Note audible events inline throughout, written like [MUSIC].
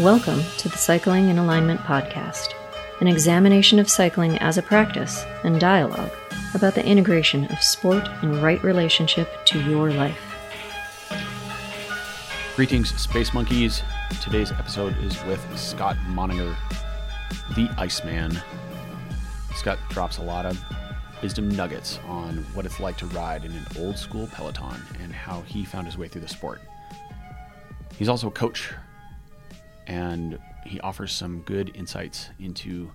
Welcome to the Cycling in Alignment podcast, an examination of cycling as a practice and dialogue about the integration of sport and right relationship to your life. Greetings, Space Monkeys. Today's episode is with Scott Moninger, the Iceman. Scott drops a lot of wisdom nuggets on what it's like to ride in an old school Peloton and how he found his way through the sport. He's also a coach, and he offers some good insights into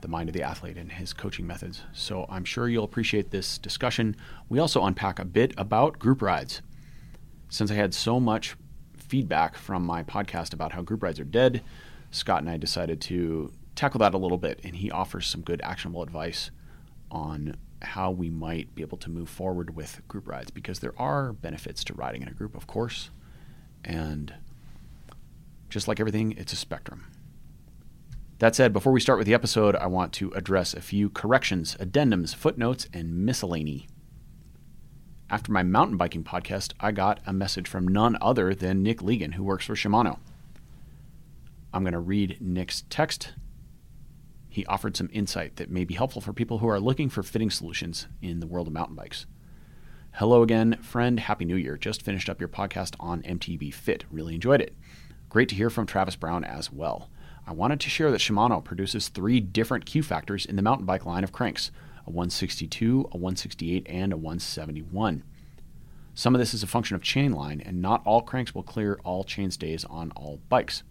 the mind of the athlete and his coaching methods. So I'm sure you'll appreciate this discussion. We also unpack a bit about group rides. Since I had so much feedback from my podcast about how group rides are dead, Scott and I decided to tackle that a little bit, and he offers some good actionable advice on how we might be able to move forward with group rides because there are benefits to riding in a group, of course. And just like everything, it's a spectrum. That said, before we start with the episode, I want to address a few corrections, addendums, footnotes, and miscellany. After my mountain biking podcast, I got a message from none other than Nick Legan, who works for Shimano. I'm going to read Nick's text. He offered some insight that may be helpful for people who are looking for fitting solutions in the world of mountain bikes. Hello again, friend. Happy New Year. Just finished up your podcast on MTB Fit. Really enjoyed it. Great to hear from Travis Brown as well. I wanted to share that Shimano produces three different Q factors in the mountain bike line of cranks a 162, a 168, and a 171. Some of this is a function of chain line, and not all cranks will clear all chain stays on all bikes.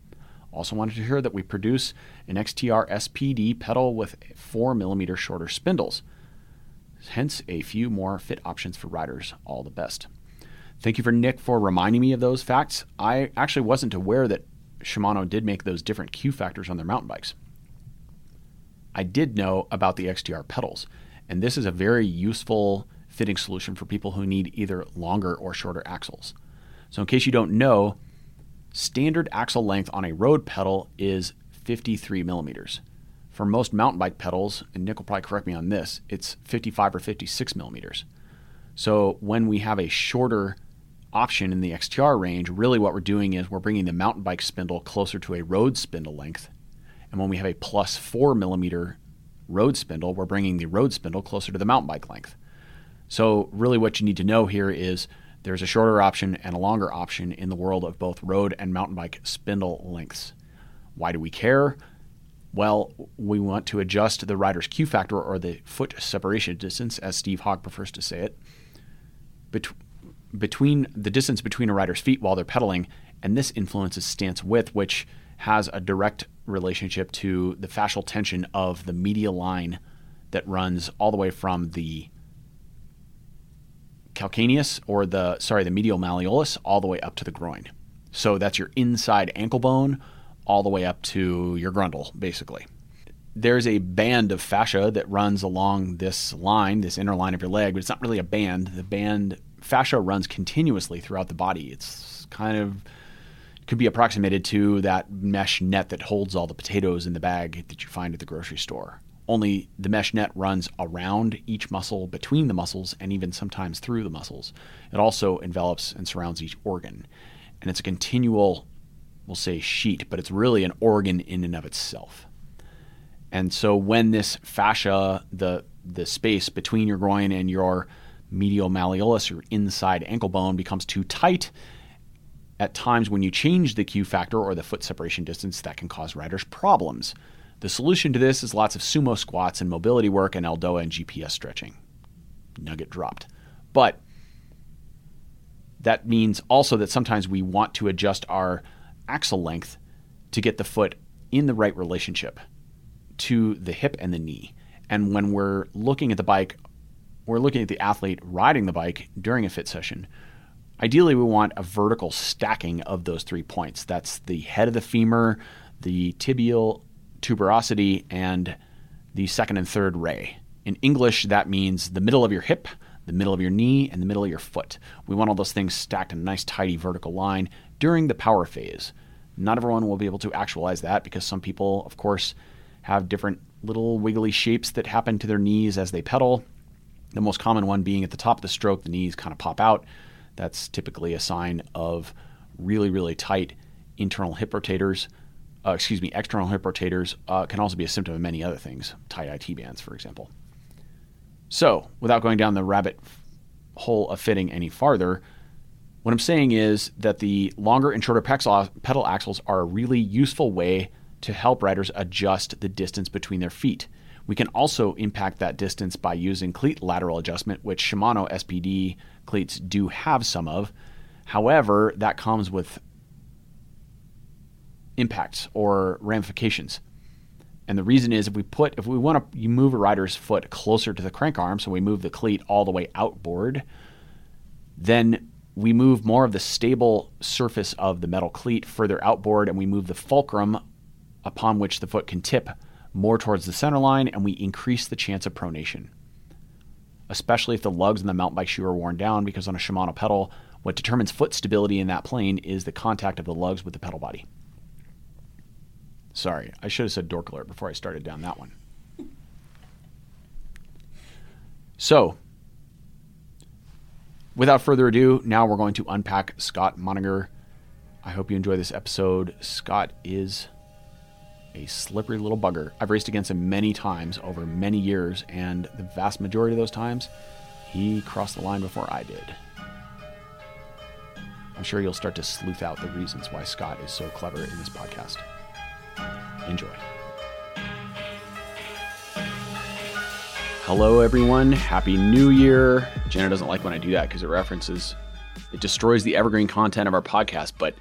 Also, wanted to hear that we produce an XTR SPD pedal with 4mm shorter spindles, hence, a few more fit options for riders. All the best. Thank you for Nick for reminding me of those facts. I actually wasn't aware that Shimano did make those different Q factors on their mountain bikes. I did know about the XTR pedals, and this is a very useful fitting solution for people who need either longer or shorter axles. So, in case you don't know, standard axle length on a road pedal is 53 millimeters. For most mountain bike pedals, and Nick will probably correct me on this, it's 55 or 56 millimeters. So, when we have a shorter option in the XTR range, really what we're doing is we're bringing the mountain bike spindle closer to a road spindle length. And when we have a plus four millimeter road spindle, we're bringing the road spindle closer to the mountain bike length. So, really, what you need to know here is there's a shorter option and a longer option in the world of both road and mountain bike spindle lengths. Why do we care? Well, we want to adjust the rider's Q factor or the foot separation distance, as Steve Hogg prefers to say it, bet- between the distance between a rider's feet while they're pedaling, and this influences stance width, which has a direct relationship to the fascial tension of the medial line that runs all the way from the calcaneus or the sorry the medial malleolus all the way up to the groin. So that's your inside ankle bone all the way up to your grundle basically. There's a band of fascia that runs along this line, this inner line of your leg, but it's not really a band. The band fascia runs continuously throughout the body. It's kind of could be approximated to that mesh net that holds all the potatoes in the bag that you find at the grocery store. Only the mesh net runs around each muscle, between the muscles, and even sometimes through the muscles. It also envelops and surrounds each organ. And it's a continual, we'll say sheet, but it's really an organ in and of itself. And so when this fascia, the the space between your groin and your medial malleolus, your inside ankle bone, becomes too tight, at times when you change the Q factor or the foot separation distance, that can cause riders problems. The solution to this is lots of sumo squats and mobility work and Aldoa and GPS stretching. Nugget dropped. But that means also that sometimes we want to adjust our axle length to get the foot in the right relationship to the hip and the knee. And when we're looking at the bike we're looking at the athlete riding the bike during a fit session, ideally we want a vertical stacking of those three points. That's the head of the femur, the tibial tuberosity, and the second and third ray. In English, that means the middle of your hip, the middle of your knee, and the middle of your foot. We want all those things stacked in a nice, tidy vertical line during the power phase. Not everyone will be able to actualize that because some people, of course, have different little wiggly shapes that happen to their knees as they pedal. The most common one being at the top of the stroke, the knees kind of pop out. That's typically a sign of really, really tight internal hip rotators. uh, excuse me, external hip rotators uh, can also be a symptom of many other things, tight IT bands, for example. So, without going down the rabbit hole of fitting any farther, what I'm saying is that the longer and shorter pedal axles are a really useful way to help riders adjust the distance between their feet. We can also impact that distance by using cleat lateral adjustment, which Shimano SPD cleats do have some of. However, that comes with impacts or ramifications. And the reason is if we put if we want to move a rider's foot closer to the crank arm, so we move the cleat all the way outboard, then we move more of the stable surface of the metal cleat further outboard and we move the fulcrum upon which the foot can tip more towards the center line and we increase the chance of pronation. Especially if the lugs in the mountain bike shoe are worn down because on a Shimano pedal, what determines foot stability in that plane is the contact of the lugs with the pedal body. Sorry, I should have said dork alert before I started down that one. So, without further ado, now we're going to unpack Scott Moninger. I hope you enjoy this episode. Scott is a slippery little bugger. I've raced against him many times over many years, and the vast majority of those times, he crossed the line before I did. I'm sure you'll start to sleuth out the reasons why Scott is so clever in this podcast. Enjoy. Hello, everyone. Happy New Year. Jenna doesn't like when I do that because it references, it destroys the evergreen content of our podcast. But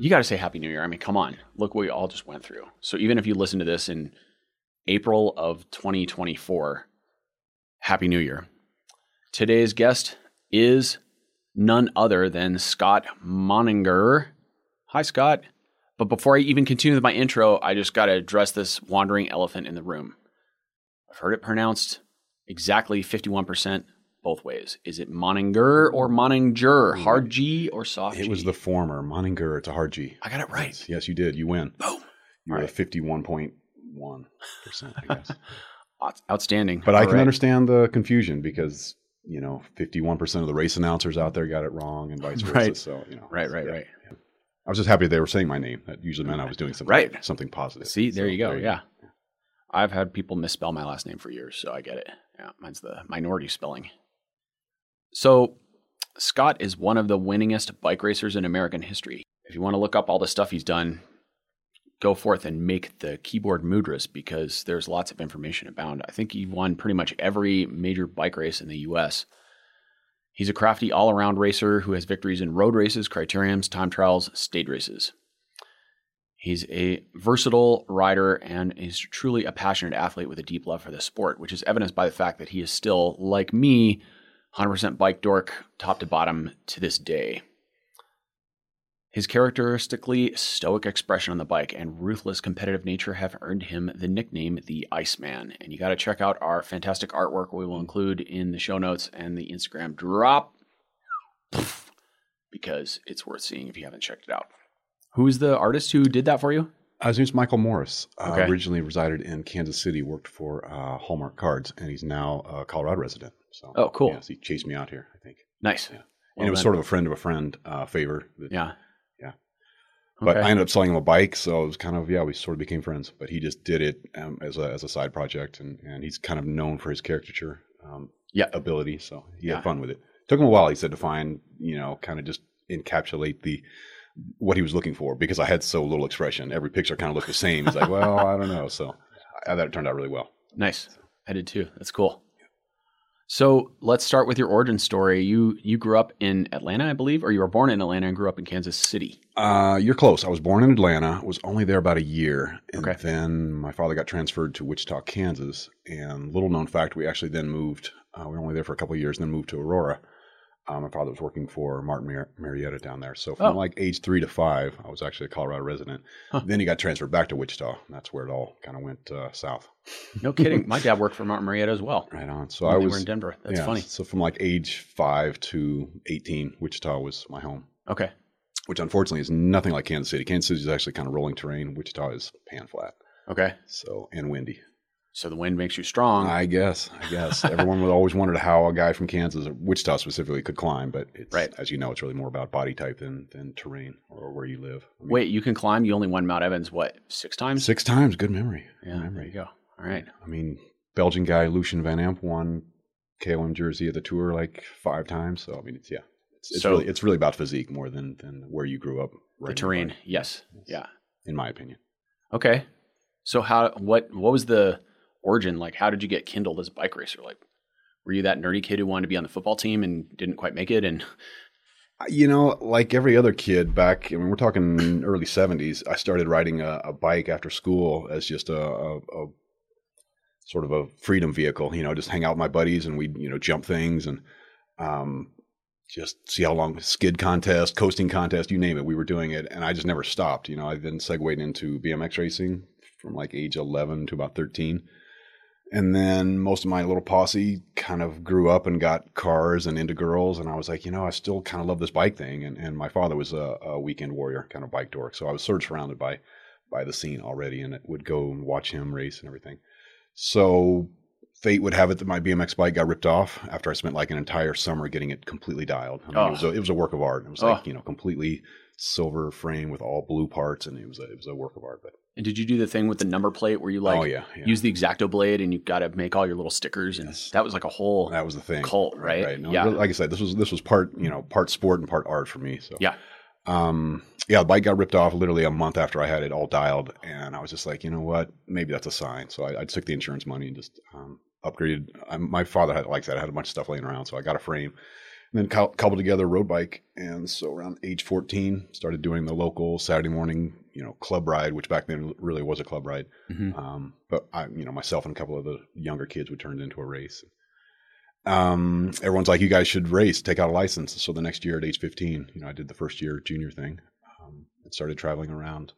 you got to say Happy New Year. I mean, come on. Look what we all just went through. So even if you listen to this in April of 2024, Happy New Year. Today's guest is none other than Scott Moninger. Hi, Scott. But before I even continue with my intro, I just got to address this wandering elephant in the room. I've heard it pronounced exactly 51% both ways. Is it Moninger or Moninger? Hard G or soft G? It was the former. Moninger, it's a hard G. I got it right. Yes, yes you did. You win. Boom. You're right. 51.1%, I guess. [LAUGHS] Outstanding. But All I can right. understand the confusion because, you know, 51% of the race announcers out there got it wrong and vice [LAUGHS] versa. Right. So, you know. Right, right, yeah. right. I was just happy they were saying my name. That usually meant I was doing something right. something positive. See, there so, you go. There yeah. I've had people misspell my last name for years, so I get it. Yeah, mine's the minority spelling. So, Scott is one of the winningest bike racers in American history. If you want to look up all the stuff he's done, go forth and make the keyboard mudras because there's lots of information abound. I think he won pretty much every major bike race in the US. He's a crafty all around racer who has victories in road races, criteriums, time trials, state races. He's a versatile rider and is truly a passionate athlete with a deep love for the sport, which is evidenced by the fact that he is still, like me, 100% bike dork, top to bottom to this day. His characteristically stoic expression on the bike and ruthless competitive nature have earned him the nickname the Iceman. And you got to check out our fantastic artwork we will include in the show notes and the Instagram drop because it's worth seeing if you haven't checked it out. Who's the artist who did that for you? Uh, his name's Michael Morris. Uh, okay. Originally resided in Kansas City, worked for uh, Hallmark Cards, and he's now a Colorado resident. So, oh, cool. He chased me out here. I think. Nice. Yeah. Well, and it was then. sort of a friend of a friend uh, favor. That, yeah. But okay. I ended up selling him a bike, so it was kind of yeah, we sort of became friends. But he just did it um, as a as a side project, and and he's kind of known for his caricature um, yeah. ability. So he yeah. had fun with it. Took him a while, he said, to find you know kind of just encapsulate the what he was looking for because I had so little expression. Every picture kind of looked the same. He's like, well, I don't know. So I, that turned out really well. Nice. I did too. That's cool. So let's start with your origin story. You you grew up in Atlanta, I believe, or you were born in Atlanta and grew up in Kansas City. Uh, you're close. I was born in Atlanta. Was only there about a year, and okay. then my father got transferred to Wichita, Kansas. And little known fact, we actually then moved. Uh, we were only there for a couple of years, and then moved to Aurora. Um, my father was working for Martin Mar- Marietta down there. So from oh. like age three to five, I was actually a Colorado resident. Huh. Then he got transferred back to Wichita. And that's where it all kind of went uh, south. no kidding. My dad [LAUGHS] worked for Martin Marietta as well. Right on. So I was in Denver. That's yeah, funny. So from like age five to 18, Wichita was my home. Okay. Which unfortunately is nothing like Kansas City. Kansas City is actually kind of rolling terrain. Wichita is pan flat. Okay. So, and windy. So the wind makes you strong. I guess. I guess [LAUGHS] everyone would always wondered how a guy from Kansas, or Wichita specifically, could climb. But it's, Right. as you know, it's really more about body type than than terrain or where you live. I mean, Wait, you can climb. You only won Mount Evans what six times? six times. Good memory. Good Yeah, there memory. you go. All right. I mean, Belgian guy Lucien Van Impe won KOM Jersey of the tour like five times. So I mean, it's yeah, it's, it's So- really it's really about physique more than than where you grew up. The terrain. Yes. Yeah. in my opinion. Okay. So how what what was the origin? Like how did you get kindled as a bike racer? Like were you that nerdy kid who wanted to be on the football team and didn't quite make it? And You know, like every other kid back, I mean, we're talking early 70s, I started riding a, a bike after school as just a, a, a sort of a freedom vehicle, you know, just hang out with my buddies and we'd, you know, jump things and um, just see how long, skid contest, coasting contest, you name it, we were doing it. And I just never stopped. You know, I then segued into BMX racing from like age 11 to about 13. And then most of my little posse kind of grew up and got cars and into girls. And I was like, you know, I still kind of love this bike thing. And, and my father was a, a weekend warrior, kind of bike dork. So I was sort of surrounded by, by the scene already and it would go and watch him race and everything. So fate would have it that my BMX bike got ripped off after I spent like an entire summer getting it completely dialed. I mean, it, was a, Oh. it was a work of art. It was like, Oh. you know, completely silver frame with all blue parts. And it was a, it was a work of art. But and did you do the thing with the number plate where you like oh, yeah. yeah. use the exacto blade and you got to make all your little stickers and Yes. that was like a whole that was the thing. cult, right? No, Yeah. Like I said, this was this was part you know part sport and part art for me. So Yeah. um, yeah. The bike got ripped off literally a month after I had it all dialed, and I was just like, you know what, maybe that's a sign. So I, I took the insurance money and just um, upgraded. I, my father had like that. I had a bunch of stuff laying around, so I got a frame. And then coupled together a road bike, and so around age fourteen, started doing the local Saturday morning, you know, club ride, which back then really was a club ride. Mhm. Um, but I, you know, myself and a couple of the younger kids would turn it into a race. Um, everyone's like, you guys should race, take out a license. So the next year at age 15, you know, I did the first year junior thing um, and started traveling around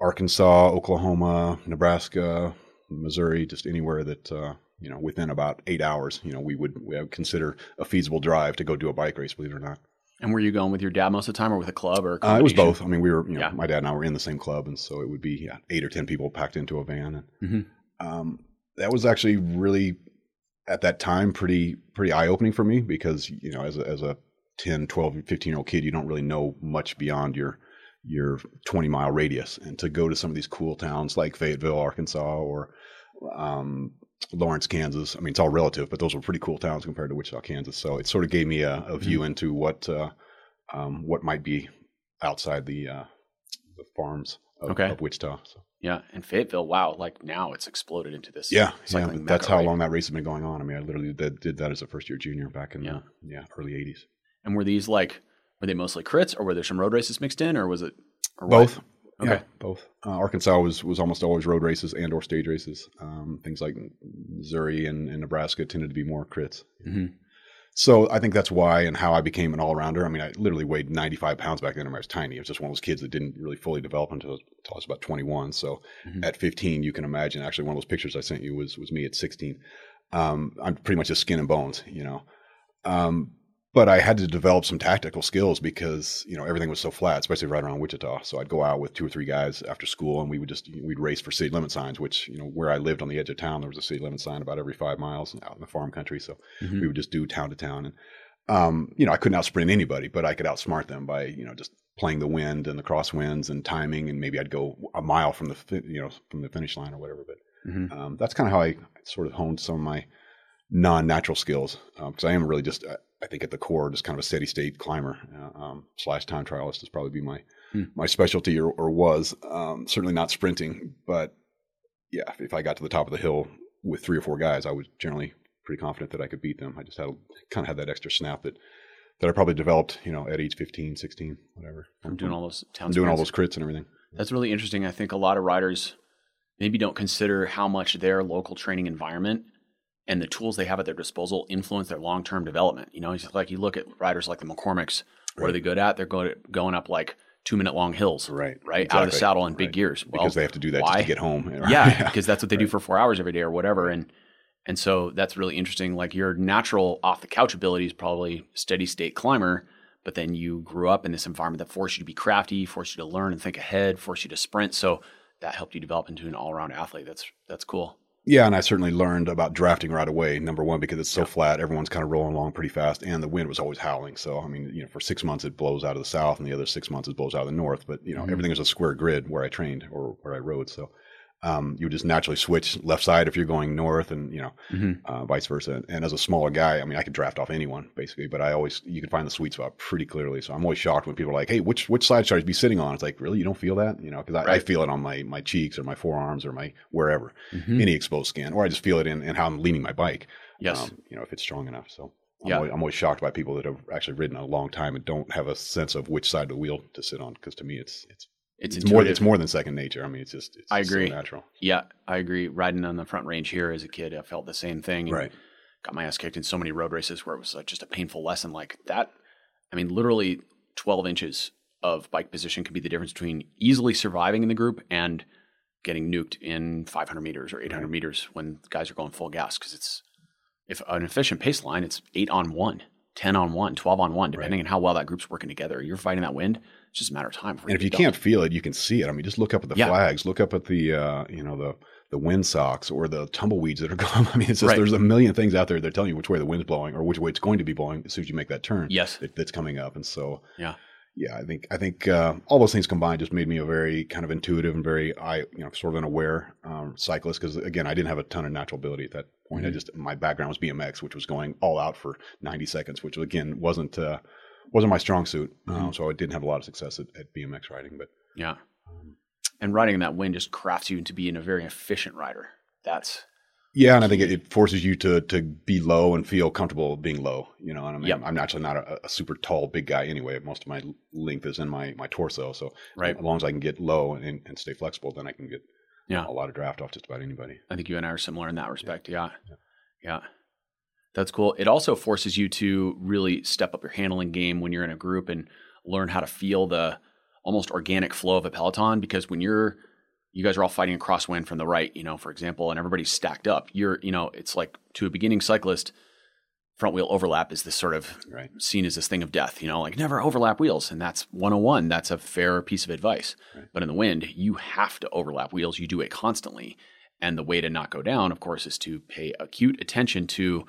Arkansas, Oklahoma, Nebraska, Missouri, just anywhere that, uh, you know, within about eight hours, you know, we would, we would consider a feasible drive to go do a bike race, believe it or not. And were you going with your dad most of the time or with a club or a Uh, it was both. I mean, we were, you know, Yeah. my dad and I were in the same club, and so it would be yeah, eight or ten people packed into a van. And Mhm. um, that was actually really at that time pretty pretty eye opening for me because you know, as a, as a 10, 12, 15 year old kid, you don't really know much beyond your your 20 mile radius, and to go to some of these cool towns like Fayetteville, Arkansas, or um, Lawrence, Kansas. I mean, it's all relative, but those were pretty cool towns compared to Wichita, Kansas. So it sort of gave me a, a view Mm-hmm. into what uh, um, what might be outside the uh, the farms of, Okay. of Wichita. So, Yeah, and Fayetteville, wow, like now it's exploded into this. yeah, yeah, that's how long that race has been going on. I mean, I literally did, did that as a first year junior back in Yeah. uh, yeah early '80s. And were these like were they mostly crits or were there some road races mixed in or was it or what? Okay. Yeah, both. Uh, Arkansas was was almost always road races and or stage races. Um, things like Missouri and, and Nebraska tended to be more crits. Mhm. So I think that's why and how I became an all rounder. I mean, I literally weighed 95 pounds back then. I was tiny. I was just one of those kids that didn't really fully develop until, until I was about 21. So Mhm. at 15, you can imagine. Actually, one of those pictures I sent you was was me at 16. Um, I'm pretty much just skin and bones, you know. Um, but I had to develop some tactical skills because you know everything was so flat, especially right around Wichita. So I'd go out with two or three guys after school, and we would just we'd race for city limit signs. Which you know where I lived on the edge of town, there was a city limit sign about every five miles out in the farm country. So Mhm. we would just do town to town, and um, you know I couldn't outsprint anybody, but I could outsmart them by you know just playing the wind and the crosswinds and timing, and maybe I'd go a mile from the fi- you know from the finish line or whatever. But Mhm. um, that's kind of how I sort of honed some of my non-natural skills because I am really just I- think at the core just kind of a steady state climber. Uh, um, slash time trialist is probably be my Hmm. my specialty or, or was. Um, certainly not sprinting but yeah if I got to the top of the hill with three or four guys I was generally pretty confident that I could beat them. I just had kind of had that extra snap that that I probably developed you know at age 15 16 whatever. I'm doing all those doing all those crits and everything. That's really interesting. I think a lot of riders maybe don't consider how much their local training environment and the tools they have at their disposal influence their long term development. You know, it's like you look at riders like the McCormicks. What are they good at? They're going going up like two minute long hills, right right, out of the saddle in big Right. gears. Well, because they have to do that why? to get home [LAUGHS] yeah, because that's what they do for four hours every day or whatever. And and so that's really interesting. Like your natural off the couch ability is probably steady state climber, but then you grew up in this environment that forced you to be crafty, forced you to learn and think ahead, forced you to sprint. So that helped you develop into an all around athlete. That's that's cool. Yeah, and I certainly learned about drafting right away. Number one, because it's so yeah. flat, everyone's kind of rolling along pretty fast, and the wind was always howling. So, I mean, you know, for six months it blows out of the south, and the other six months it blows out of the north. But you know, mm-hmm. everything is a square grid where I trained or where I rode. So, um, you would just naturally switch left side if you're going north, and you know, mm-hmm. uh, vice versa. And as a smaller guy, I mean, I could draft off anyone basically, but I always you can find the sweet spot pretty clearly. So I'm always shocked when people are like, "Hey, which which side should I be sitting on?" It's like, really, you don't feel that, you know? Because I, right. I, feel it on my my cheeks or my forearms or my wherever, mm-hmm. any exposed skin, or I just feel it in, in how I'm leaning my bike. Yes, um, you know, if it's strong enough. So I'm, yeah. always, I'm always shocked by people that have actually ridden a long time and don't have a sense of which side of the wheel to sit on. Because to me, it's it's it's, it's more it's more than second nature. I mean, it's just it's I agree. So natural. Yeah, I agree. Riding on the front range here as a kid, I felt the same thing. right. Got my ass kicked in so many road races where it was just a painful lesson like that. I mean, literally 12 inches of bike position could be the difference between easily surviving in the group and getting nuked in 500 meters or 800 right. meters when guys are going full gas because it's if an efficient pace line, it's eight on one, 10 on one, 12 on one, depending right. on how well that group's working together. You're fighting that wind it's just a matter of time. And if you can't feel it, you can see it. I mean, just look up at the yeah. flags, look up at the uh, you know the the wind socks or the tumbleweeds that are [LAUGHS] going. I mean, it's just right. there's a million things out there that are telling you which way the wind's blowing or which way it's going to be blowing as soon as you make that turn. Yes, that, that's coming up, and so yeah. Yeah, I think I think uh, all those things combined just made me a very kind of intuitive and very I you know sort of an aware um, cyclist because again I didn't have a ton of natural ability at that point. Mm-hmm. I just my background was BMX, which was going all out for 90 seconds, which again wasn't uh, wasn't my strong suit, uh, mm-hmm. so I didn't have a lot of success at, at BMX riding. But yeah, um, and riding in that wind just crafts you to be in a very efficient rider. That's yeah, and I think it, it, forces you to to be low and feel comfortable being low. You know, and I mean, yep. I'm actually not a, a, super tall, big guy anyway. Most of my length is in my my torso, so right. as long as I can get low and, and stay flexible, then I can get yeah. a lot of draft off just about anybody. I think you and I are similar in that respect. yeah. yeah. yeah. That's cool. It also forces you to really step up your handling game when you're in a group and learn how to feel the almost organic flow of a peloton because when you're you guys are all fighting a crosswind from the right, you know, for example, and everybody's stacked up. You're, you know, it's like to a beginning cyclist, front wheel overlap is this sort of right. seen as this thing of death, you know, like never overlap wheels. And that's 101. That's a fair piece of advice. Right. But in the wind, you have to overlap wheels. You do it constantly. And the way to not go down, of course, is to pay acute attention to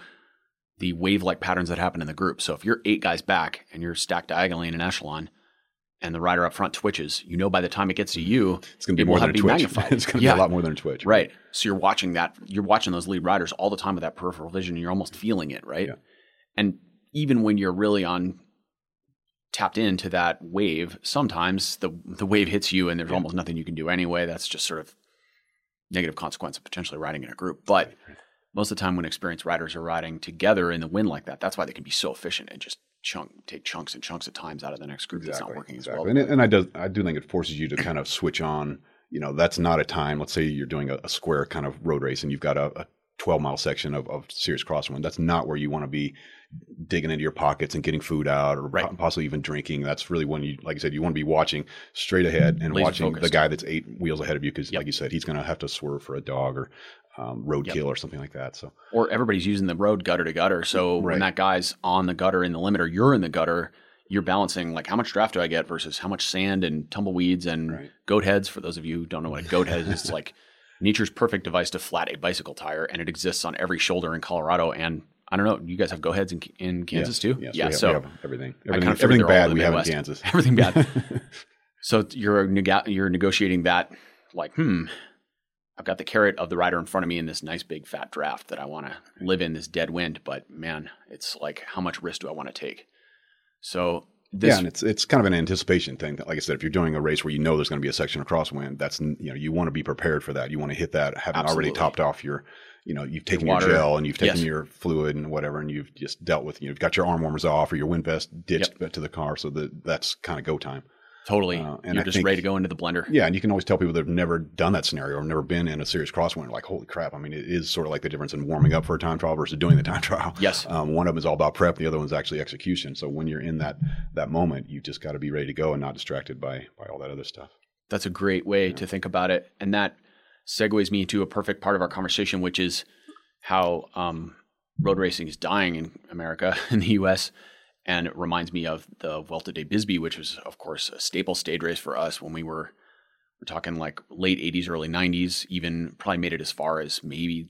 the wave like patterns that happen in the group. So if you're eight guys back and you're stacked diagonally in an echelon, and the rider up front twitches, you know by the time it gets to mm. you, it's going to be more than a twitch. Magnified. [LAUGHS] it's going to yeah. be a lot more than a twitch. Right. So you're watching that. You're watching those lead riders all the time with that peripheral vision, and you're almost feeling it, right? Yeah. And even when you're really on tapped into that wave, sometimes the the wave hits you, and there's yeah. almost nothing you can do anyway. That's just sort of negative consequence of potentially riding in a group. But most of the time when experienced riders are riding together in the wind like that, that's why they can be so efficient and just chunk take chunks and chunks of times out of the next group exactly, that's not working exactly. as well. And, it, and I do I do think it forces you to kind of switch on. You know, that's not a time. Let's say you're doing a, a square kind of road race and you've got a, a 12 mile section of, of serious crosswind. That's not where you want to be digging into your pockets and getting food out or right. possibly even drinking. That's really when you, like I said, you want to be watching straight ahead and Laser watching focused. the guy that's eight wheels ahead of you. Cause yep. like you said, he's going to have to swerve for a dog or um, roadkill yep. or something like that. So, or everybody's using the road gutter to gutter. So right. when that guy's on the gutter in the limiter, you're in the gutter. You're balancing like how much draft do I get versus how much sand and tumbleweeds and right. goat heads. For those of you who don't know what a goat head is, it's [LAUGHS] like nature's perfect device to flat a bicycle tire, and it exists on every shoulder in Colorado. And I don't know, you guys have goat heads in, in Kansas yes. too? Yes, yeah, have, so everything, everything, kind of everything bad we have in Kansas. Everything bad. [LAUGHS] so you're neg- you're negotiating that like, hmm, I've got the carrot of the rider in front of me in this nice big fat draft that I want to live in this dead wind, but man, it's like how much risk do I want to take? So this, yeah, and it's it's kind of an anticipation thing. That, like I said, if you're doing a race where you know there's going to be a section of crosswind, that's you know you want to be prepared for that. You want to hit that having absolutely. already topped off your, you know, you've taken your, your gel and you've taken yes. your fluid and whatever, and you've just dealt with you know, you've got your arm warmers off or your wind vest ditched yep. to the car, so that that's kind of go time. Totally. Uh, and You're I just think, ready to go into the blender. Yeah. And you can always tell people that have never done that scenario or never been in a serious crosswind, like, holy crap. I mean, it is sort of like the difference in warming up for a time trial versus doing the time [LAUGHS] trial. Yes. Um, one of them is all about prep. The other one's actually execution. So when you're in that, that moment, you just got to be ready to go and not distracted by, by all that other stuff. That's a great way yeah. to think about it. And that segues me to a perfect part of our conversation, which is how um, road racing is dying in America, [LAUGHS] in the US and it reminds me of the Vuelta de Bisbee, which was, of course, a staple stage race for us when we were we're talking like late 80s, early 90s, even probably made it as far as maybe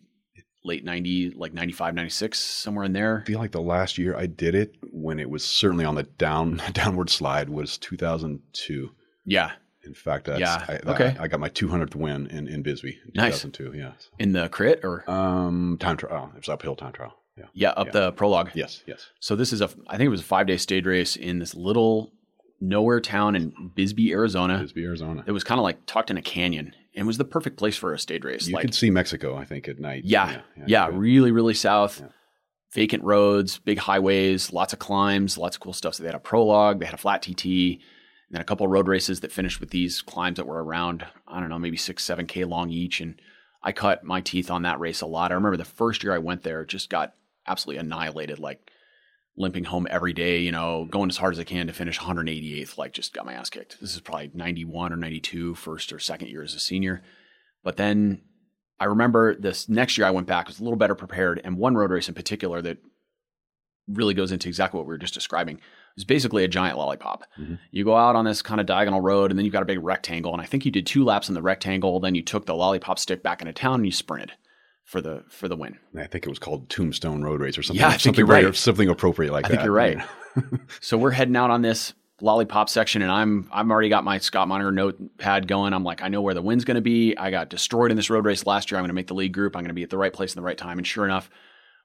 late 90, like 95, 96, somewhere in there. I feel like the last year I did it when it was certainly on the down [LAUGHS] downward slide was 2002. Yeah. In fact, that's, Yeah, I, okay. I, got my 200th win in, in Bisbee in Nice. 2002. Yeah. In the crit or? Um, time trial. It was uphill time trial. Yeah. yeah, up yeah. the prologue. Yes. Yes. So this is a, I think it was a five day stage race in this little nowhere town in Bisbee, Arizona. Bisbee, Arizona. It was kind of like tucked in a canyon and was the perfect place for a stage race. You like, could see Mexico, I think, at night. yeah, yeah, you could. really, really south. Yeah. Vacant roads, big highways, lots of climbs, lots of cool stuff. So they had a prologue, they had a flat TT, and then a couple of road races that finished with these climbs that were around, I don't know, maybe six, seven K long each. And I cut my teeth on that race a lot. I remember the first year I went there, just got absolutely annihilated, like limping home every day, you know, going as hard as I can to finish 188th, like just got my ass kicked. This is probably 91 or 92, first or second year as a senior. But then I remember this next year I went back, was a little better prepared, and one road race in particular that really goes into exactly what we were just describing. It's basically a giant lollipop. Mhm. You go out on this kind of diagonal road, and then you've got a big rectangle. And I think you did two laps in the rectangle. Then you took the lollipop stick back into town and you sprinted for the for the win. I think it was called Tombstone Road Race or something. Yeah, I think something you're right. Something appropriate like I that. I think you're right. [LAUGHS] So we're heading out on this lollipop section, and I'm I'm already got my Scott Moninger notepad going. I'm like, I know where the wind's going to be. I got destroyed in this road race last year. I'm going to make the lead group. I'm going to be at the right place in the right time. And sure enough,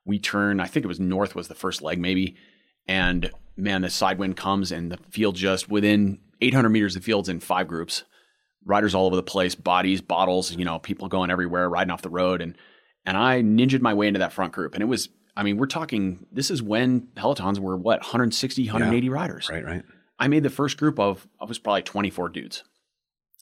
we turn. I think it was north was the first leg maybe, and man, the side wind comes and the field just within 800 meters of the field's in five groups. Riders all over the place, bodies, bottles, you know, people going everywhere, riding off the road, and and I ninjaed my way into that front group, and it was. I mean, we're talking. This is when pelotons were what 160, 180 riders. Right, right. I made the first group of I was probably 24 dudes.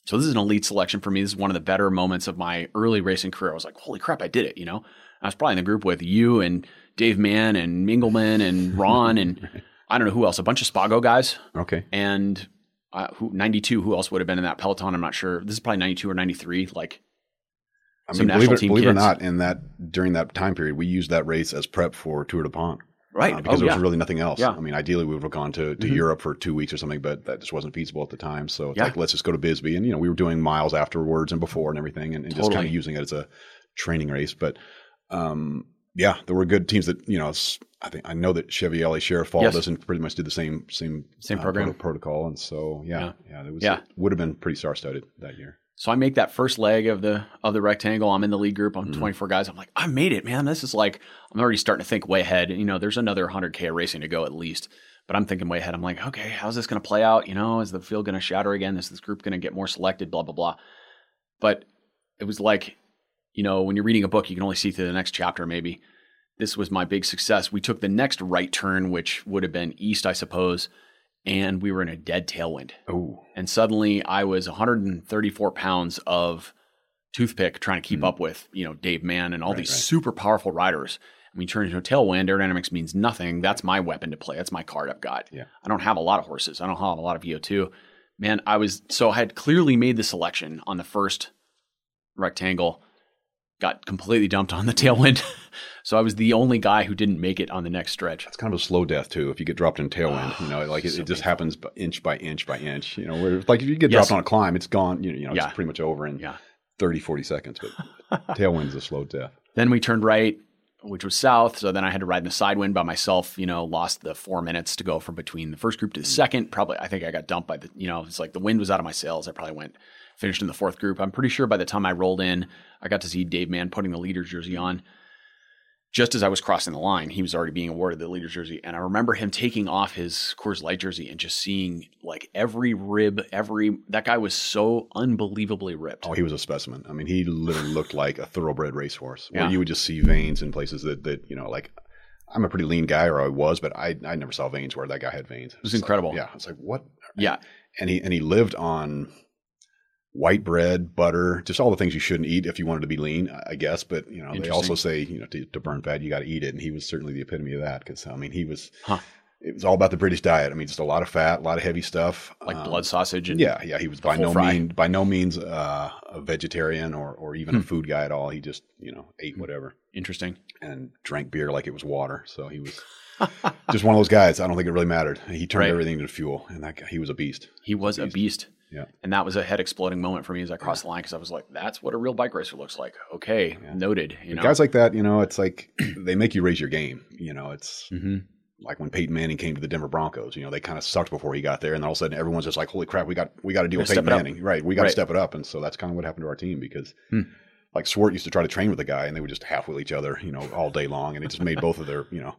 So this is an elite selection for me. This is one of the better moments of my early racing career. I was like, holy crap, I did it, you know? I was probably in the group with you and Dave Mann and Engelman and [LAUGHS] Ron and I don't know who else, a bunch of Spago guys Okay. and uh, who 92 who else would have been in that peloton i'm not sure this is probably 92 or 93 like I mean, believe, it, believe it or not, in that during that time period, we used that race as prep for Tour DuPont. right uh, because oh, there yeah. was really nothing else. Yeah. I mean, ideally, we would have gone to, to Mhm. Europe for two weeks or something, but that just wasn't feasible at the time. So it's Yeah. like, let's just go to Bisbee. And, you know, we were doing miles afterwards and before and everything and, and just kind of using it as a training race. But, um, yeah, there were good teams that, you know, I think I know that Chevy LA Sheriff followed Yes. us and pretty much did the same, same, Same uh, program. proto- protocol. And so, yeah, Yeah. yeah, it was, Yeah. it would have been pretty star studded that year. So i make that first leg of the of the rectangle. I'm in the lead group. I'm Mhm. 24 guys. I'm like i made it man. This is like i'm already starting to think way ahead. You know there's another 100k of racing to go at least but i'm thinking way ahead. I'm like okay how's this going to play out? You know is the field going to shatter again? Is this group going to get more selected? Blah blah blah. But it was like you know when you're reading a book you can only see through the next chapter maybe. This was my big success. We took the next right turn which would have been east i suppose and we were in a dead tailwind Oh, and suddenly I was 134 pounds of toothpick trying to keep Mhm. up with you know Dave Mann and all Right, these right. super powerful riders. I mean, turn into a tailwind. Aerodynamics means nothing. That's my weapon to play. That's my card I've got. Yeah. I don't have a lot of horses. I don't have a lot of VO2. Man, I was so I had clearly made the selection on the first rectangle. Got completely dumped on the tailwind. [LAUGHS] so I was the only guy who didn't make it on the next stretch. it's kind of a slow death too. If you get dropped in tailwind, you know, [SIGHS] like it, So it just happens inch by inch by inch. You know, where it's like if you get Yes. dropped on a climb, it's gone. You know, you know Yeah. it's pretty much over in Yeah. 30, 40 seconds. But [LAUGHS] tailwind is a slow death. Then we turned right, which was south. So then I had to ride in the side wind by myself. You know, lost the four minutes to go from between the first group to the hmm. second. Probably, I think I got dumped by the. You know, it's like the wind was out of my sails. I probably went finished in the fourth group. I'm pretty sure by the time I rolled in, I got to see Dave Mann putting the leader jersey on. Just as I was crossing the line, he was already being awarded the leader jersey, and I remember him taking off his Coors Light jersey and just seeing like every rib, every that guy was so unbelievably ripped. Oh, he was a specimen. I mean, he literally looked like a thoroughbred racehorse. Where Yeah. you would just see veins in places that that you know, like I'm a pretty lean guy, or I was, but I I never saw veins where that guy had veins. It was incredible. yeah, it's like what? yeah, And he and he lived on white bread, butter, just all the things you shouldn't eat if you wanted to be lean, I- guess. But you know, they also say you know to, to burn fat, you got to eat it, and he was certainly the epitome of that. Because I mean, he was. Huh. It was all about the British diet. I mean, just a lot of fat, a lot of heavy stuff, like um, blood sausage and Yeah, yeah. He was by no fry. means by no means uh, a vegetarian or or even a Hmm. food guy at all. He just you know ate Hmm. whatever interesting. and drank beer like it was water. So he was [LAUGHS] just one of those guys. I don't think it really mattered. He turned Right. everything into fuel, and that guy, he was a beast. He was a Beast. beast. Yeah. And that was a head exploding moment for me as I crossed the line because I was like, that's what a real bike racer looks like. Okay, Yeah. noted. You know, Guys like that, you know, it's like [CLEARS THROAT] they make you raise your game. You know, it's hmm like when Peyton Manning came to the Denver Broncos. You know, they kind of sucked before he got there, and all of a sudden everyone's just like, "Holy crap, we got we got to deal with Peyton it up. Manning, right? We got to Right. step it up." And so that's kind of what happened to our team because, Hmm. like Swart used to try to train with the guy, and they would just half wheel each other, you know, all day long, and it just made both of their, you know,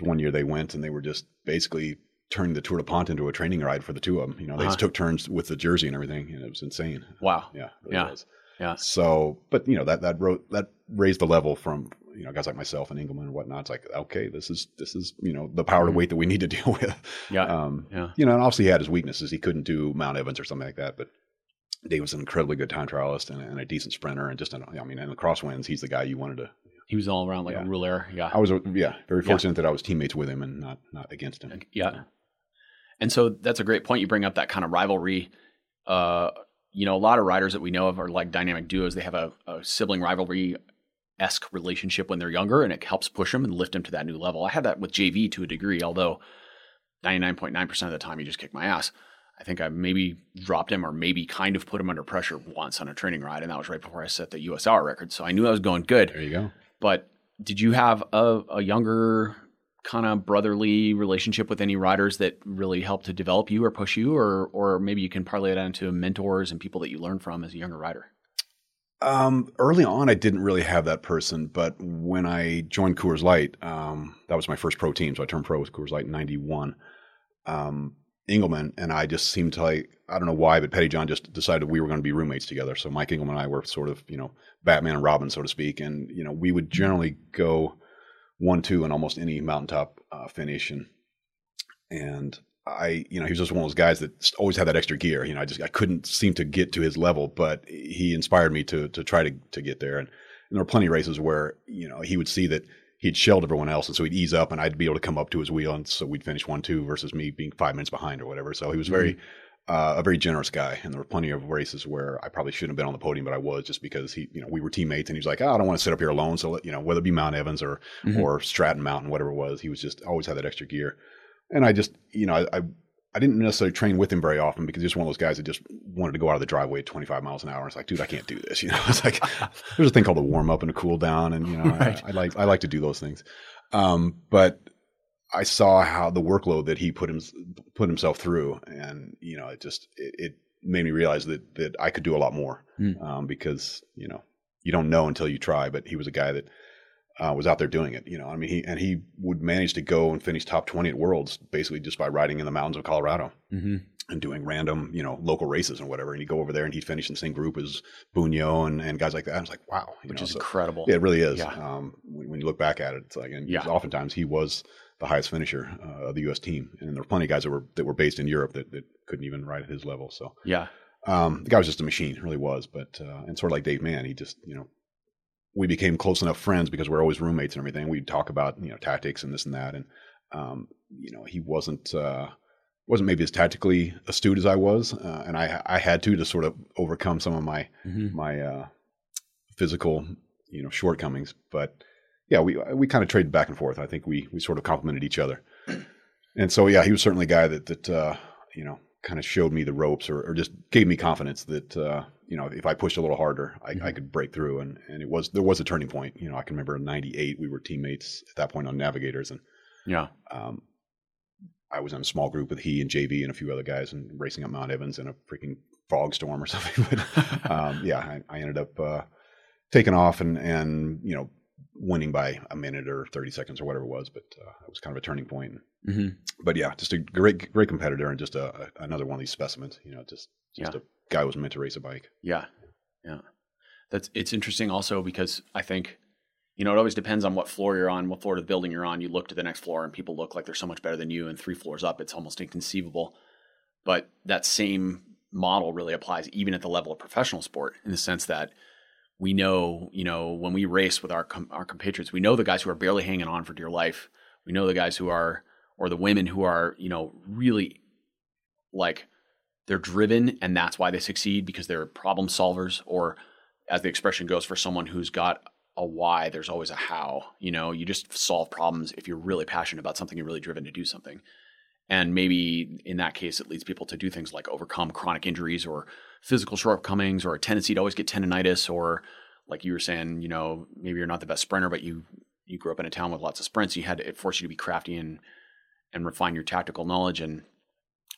one year they went and they were just basically turning the Tour DuPont into a training ride for the two of them. You know, they just Uh-huh. took turns with the jersey and everything, and it was insane. wow. Yeah, really Yeah. was. Yeah. So, but you know that that wrote that raised the level from you know guys like myself and Engelman and whatnot. It's like okay, this is this is you know the power to Mhm. weight that we need to [LAUGHS] deal with. Yeah. Um, yeah. you know, and obviously he had his weaknesses. He couldn't do Mount Evans or something like that, but Dave was an incredibly good time trialist and, and a decent sprinter, and just an, I mean, in the crosswinds, he's the guy you wanted to. He was all around like Yeah. a ruler. Yeah. I was yeah very Yeah. fortunate that I was teammates with him and not not against him. Yeah. And so that's a great point. You bring up that kind of rivalry. Uh, you know, a lot of riders that we know of are like dynamic duos. They have a, a sibling rivalry esque relationship when they're younger, and it helps push them and lift them to that new level. I had that with JV to a degree, although 99.9% of the time he just kicked my ass. I think I maybe dropped him or maybe kind of put him under pressure once on a training ride, and that was right before I set the USR record. So I knew I was going good. There you go. But did you have a, a younger kind of brotherly relationship with any riders that really helped to develop you or push you, or or maybe you can parlay that into mentors and people that you learn from as a younger rider? Um, early on, I didn't really have that person, but when I joined Coors Light, um, that was my first pro team. So I turned pro with Coors Light in '91. Um, Engelman and I just seemed to like I don't know why, but Pettyjohn just decided we were going to be roommates together. So Mike Engelman and I were sort of you know Batman and Robin, so to speak, and you know we would generally go one two in almost any mountaintop uh, finish, and and I, you know, he was just one of those guys that always had that extra gear. You know, I just I couldn't seem to get to his level, but he inspired me to to try to to get there. And, and there were plenty of races where you know he would see that he'd shelled everyone else, and so he'd ease up, and I'd be able to come up to his wheel, and so we'd finish one two versus me being five minutes behind or whatever. So he was very uh, a very generous guy, and there were plenty of races where I probably shouldn't have been on the podium, but I was just because he, you know, we were teammates, and he was like, oh, I don't want to sit up here alone. So let- you know, whether it be Mount Evans or Mhm. or Stratton Mountain, whatever it was, he was just always had that extra gear. And I just, you know, I, I I didn't necessarily train with him very often because he's just one of those guys that just wanted to go out of the driveway at 25 miles an hour. It's like, dude, I can't do this. [LAUGHS] You know, it's like there's a thing called a warm up and a cool down, and you know, [LAUGHS] Right. I, I like I like to do those things. Um, but I saw how the workload that he put him put himself through, and you know, it just it, it made me realize that that I could do a lot more Hmm. um, because you know you don't know until you try. But he was a guy that uh, was out there doing it. You know, I mean, he and he would manage to go and finish top twenty at Worlds basically just by riding in the mountains of Colorado Mm-hmm. and doing random, you know, local races and whatever. And he'd go over there and he'd finish in the same group as Bugno and, and guys like that. I was like, wow, Which know, is so- incredible. yeah, it really is. Yeah. Um, when, when you look back at it, it's like, and Yeah. oftentimes he was the highest finisher uh, of the U.S. team, and there were plenty of guys that were that were based in Europe that, that couldn't even ride at his level. So Yeah. um, the guy was just a machine, really was. But uh, and sort of like Dave Mann, he just you know we became close enough friends because we're always roommates and everything. We'd talk about you know tactics and this and that, and um, you know he wasn't uh, wasn't maybe as tactically astute as I was, uh, and I I had to to sort of overcome some of my Mm-hmm. my uh, physical you know shortcomings. But yeah, we we kind of traded back and forth. I think we we sort of complemented each other, [CLEARS THROAT] and so yeah, he was certainly a guy that that uh, you know kind of showed me the ropes or, or just gave me confidence that uh, you know if I pushed a little harder, I, I Mhm. could break through. And and it was there was a turning point. You know, I can remember in '98 we were teammates at that point on Navigators, and Yeah. um, I was in a small group with he and JV and a few other guys and racing up Mount Evans in a freaking fog storm or [LAUGHS] something. But [LAUGHS] um, yeah, I, I ended up uh, taking off and and you know winning by a minute or 30 seconds or whatever it was. But uh, it was kind of a turning point. Mm-hmm. But yeah, just a great great competitor and just a, a another one of these specimens. You know, just just Yeah. a guy who was meant to race a bike. Yeah. Yeah. That's it's interesting also because I think you know, it always depends on what floor you're on, what floor of the building you're on. You look to the next floor and people look like they're so much better than you and three floors up it's almost inconceivable. But that same model really applies even at the level of professional sport in the sense that we know, you know, when we race with our com- our compatriots, we know the guys who are barely hanging on for dear life. We know the guys who are or the women who are, you know, really like they're driven and that's why they succeed because they're problem solvers or as the expression goes for someone who's got a why there's always a how you know you just solve problems if you're really passionate about something you're really driven to do something And maybe in that case, it leads people to do things like overcome chronic injuries or physical shortcomings or a tendency to always get tendonitis or like you were saying, you know, maybe you're not the best sprinter, but you you grew up in a town with lots of sprints. You had to, it forced you to be crafty and and refine your tactical knowledge. And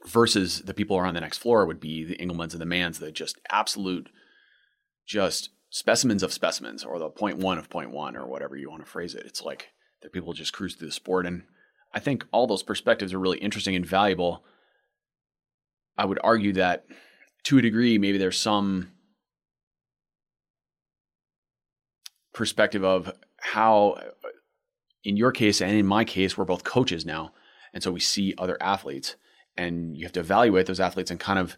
versus the people around the next floor would be the Engelmans and the Manns, the just absolute, just specimens of specimens, or the point one of point one, or whatever you want to phrase it. It's like the people just cruise through the sport, and I think all those perspectives are really interesting and valuable. I would argue that to a degree, maybe there's some perspective of how, in your case and in my case, we're both coaches now. And so we see other athletes, and you have to evaluate those athletes and kind of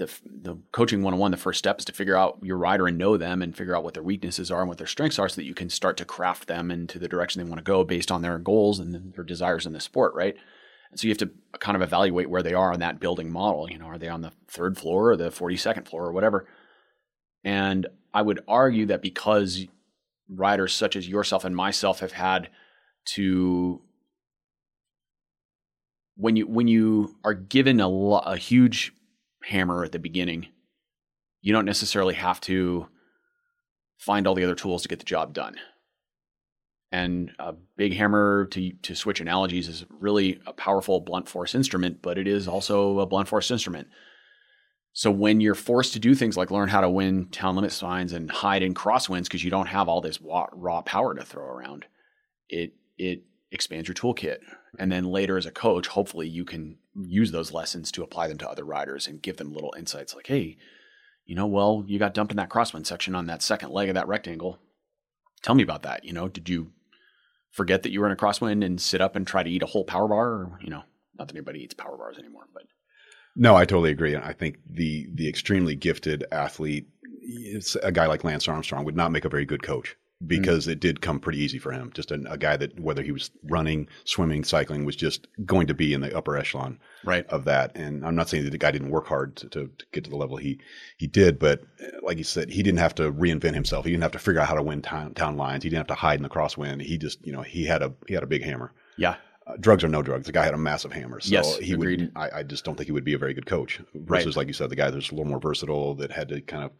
the the coaching one on one. The first step is to figure out your rider and know them, and figure out what their weaknesses are and what their strengths are, so that you can start to craft them into the direction they want to go based on their goals and their desires in the sport, right? And so you have to kind of evaluate where they are on that building model. You know, are they on the third floor or the 42nd floor or whatever? And I would argue that because riders such as yourself and myself have had to when you when you are given a, a huge hammer at the beginning, you don't necessarily have to find all the other tools to get the job done. And a big hammer, to to switch analogies, is really a powerful blunt force instrument, but it is also a blunt force instrument. So when you're forced to do things like learn how to win town limit signs and hide in crosswinds because you don't have all this raw power to throw around, it it expands your toolkit. And then later as a coach, hopefully you can use those lessons to apply them to other riders and give them little insights like, hey, you know, well, you got dumped in that crosswind section on that second leg of that rectangle. Tell me about that. You know, did you forget that you were in a crosswind and sit up and try to eat a whole power bar? Or, you know, not that anybody eats power bars anymore, but no, I totally agree. And I think the the extremely gifted athlete, a guy like Lance Armstrong, would not make a very good coach because mm. it did come pretty easy for him. Just a, a, guy that whether he was running, swimming, cycling was just going to be in the upper echelon right. of that. And I'm not saying that the guy didn't work hard to, to, to, get to the level he he did, but uh, like you said, he didn't have to reinvent himself. He didn't have to figure out how to win town, town lines. He didn't have to hide in the crosswind. He just you know he had a he had a big hammer. Yeah. Uh, drugs are no drugs. The guy had a massive hammer, so yes, he agreed. would. I, I, just don't think he would be a very good coach. Versus, right. like you said, the guy that's a little more versatile that had to kind of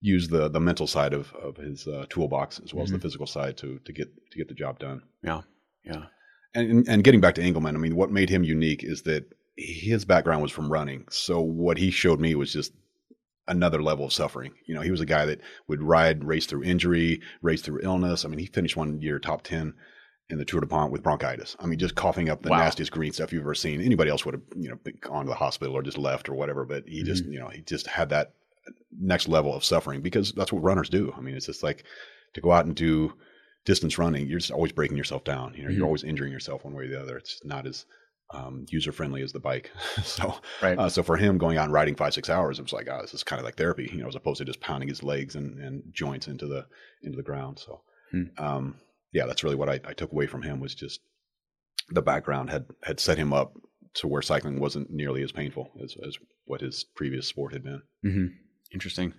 use the the mental side of of his uh, toolbox as well mm-hmm. as the mm-hmm. physical side to to get to get the job done. Yeah, yeah. And and getting back to Engelman, I mean, what made him unique is that his background was from running. So what he showed me was just another level of suffering. You know, he was a guy that would ride, race through injury, race through illness. I mean, he finished one year top ten in the Tour DuPont with bronchitis. I mean, just coughing up the wow. nastiest green stuff you've ever seen. Anybody else would have, you know, gone to the hospital or just left or whatever. But he mm-hmm. just, you know, he just had that next level of suffering because that's what runners do. I mean, it's just like to go out and do distance running, you're just always breaking yourself down. You know, mm-hmm. you're always injuring yourself one way or the other. It's not as um, user friendly as the bike. [LAUGHS] so, right. uh, so for him going out and riding five, six hours, it was like, oh, this is kind of like therapy, you know, as opposed to just pounding his legs and, and joints into the, into the ground. So, hmm. um, yeah, that's really what I, I took away from him was just the background had, had set him up to where cycling wasn't nearly as painful as, as what his previous sport had been. Mm-hmm. Interesting.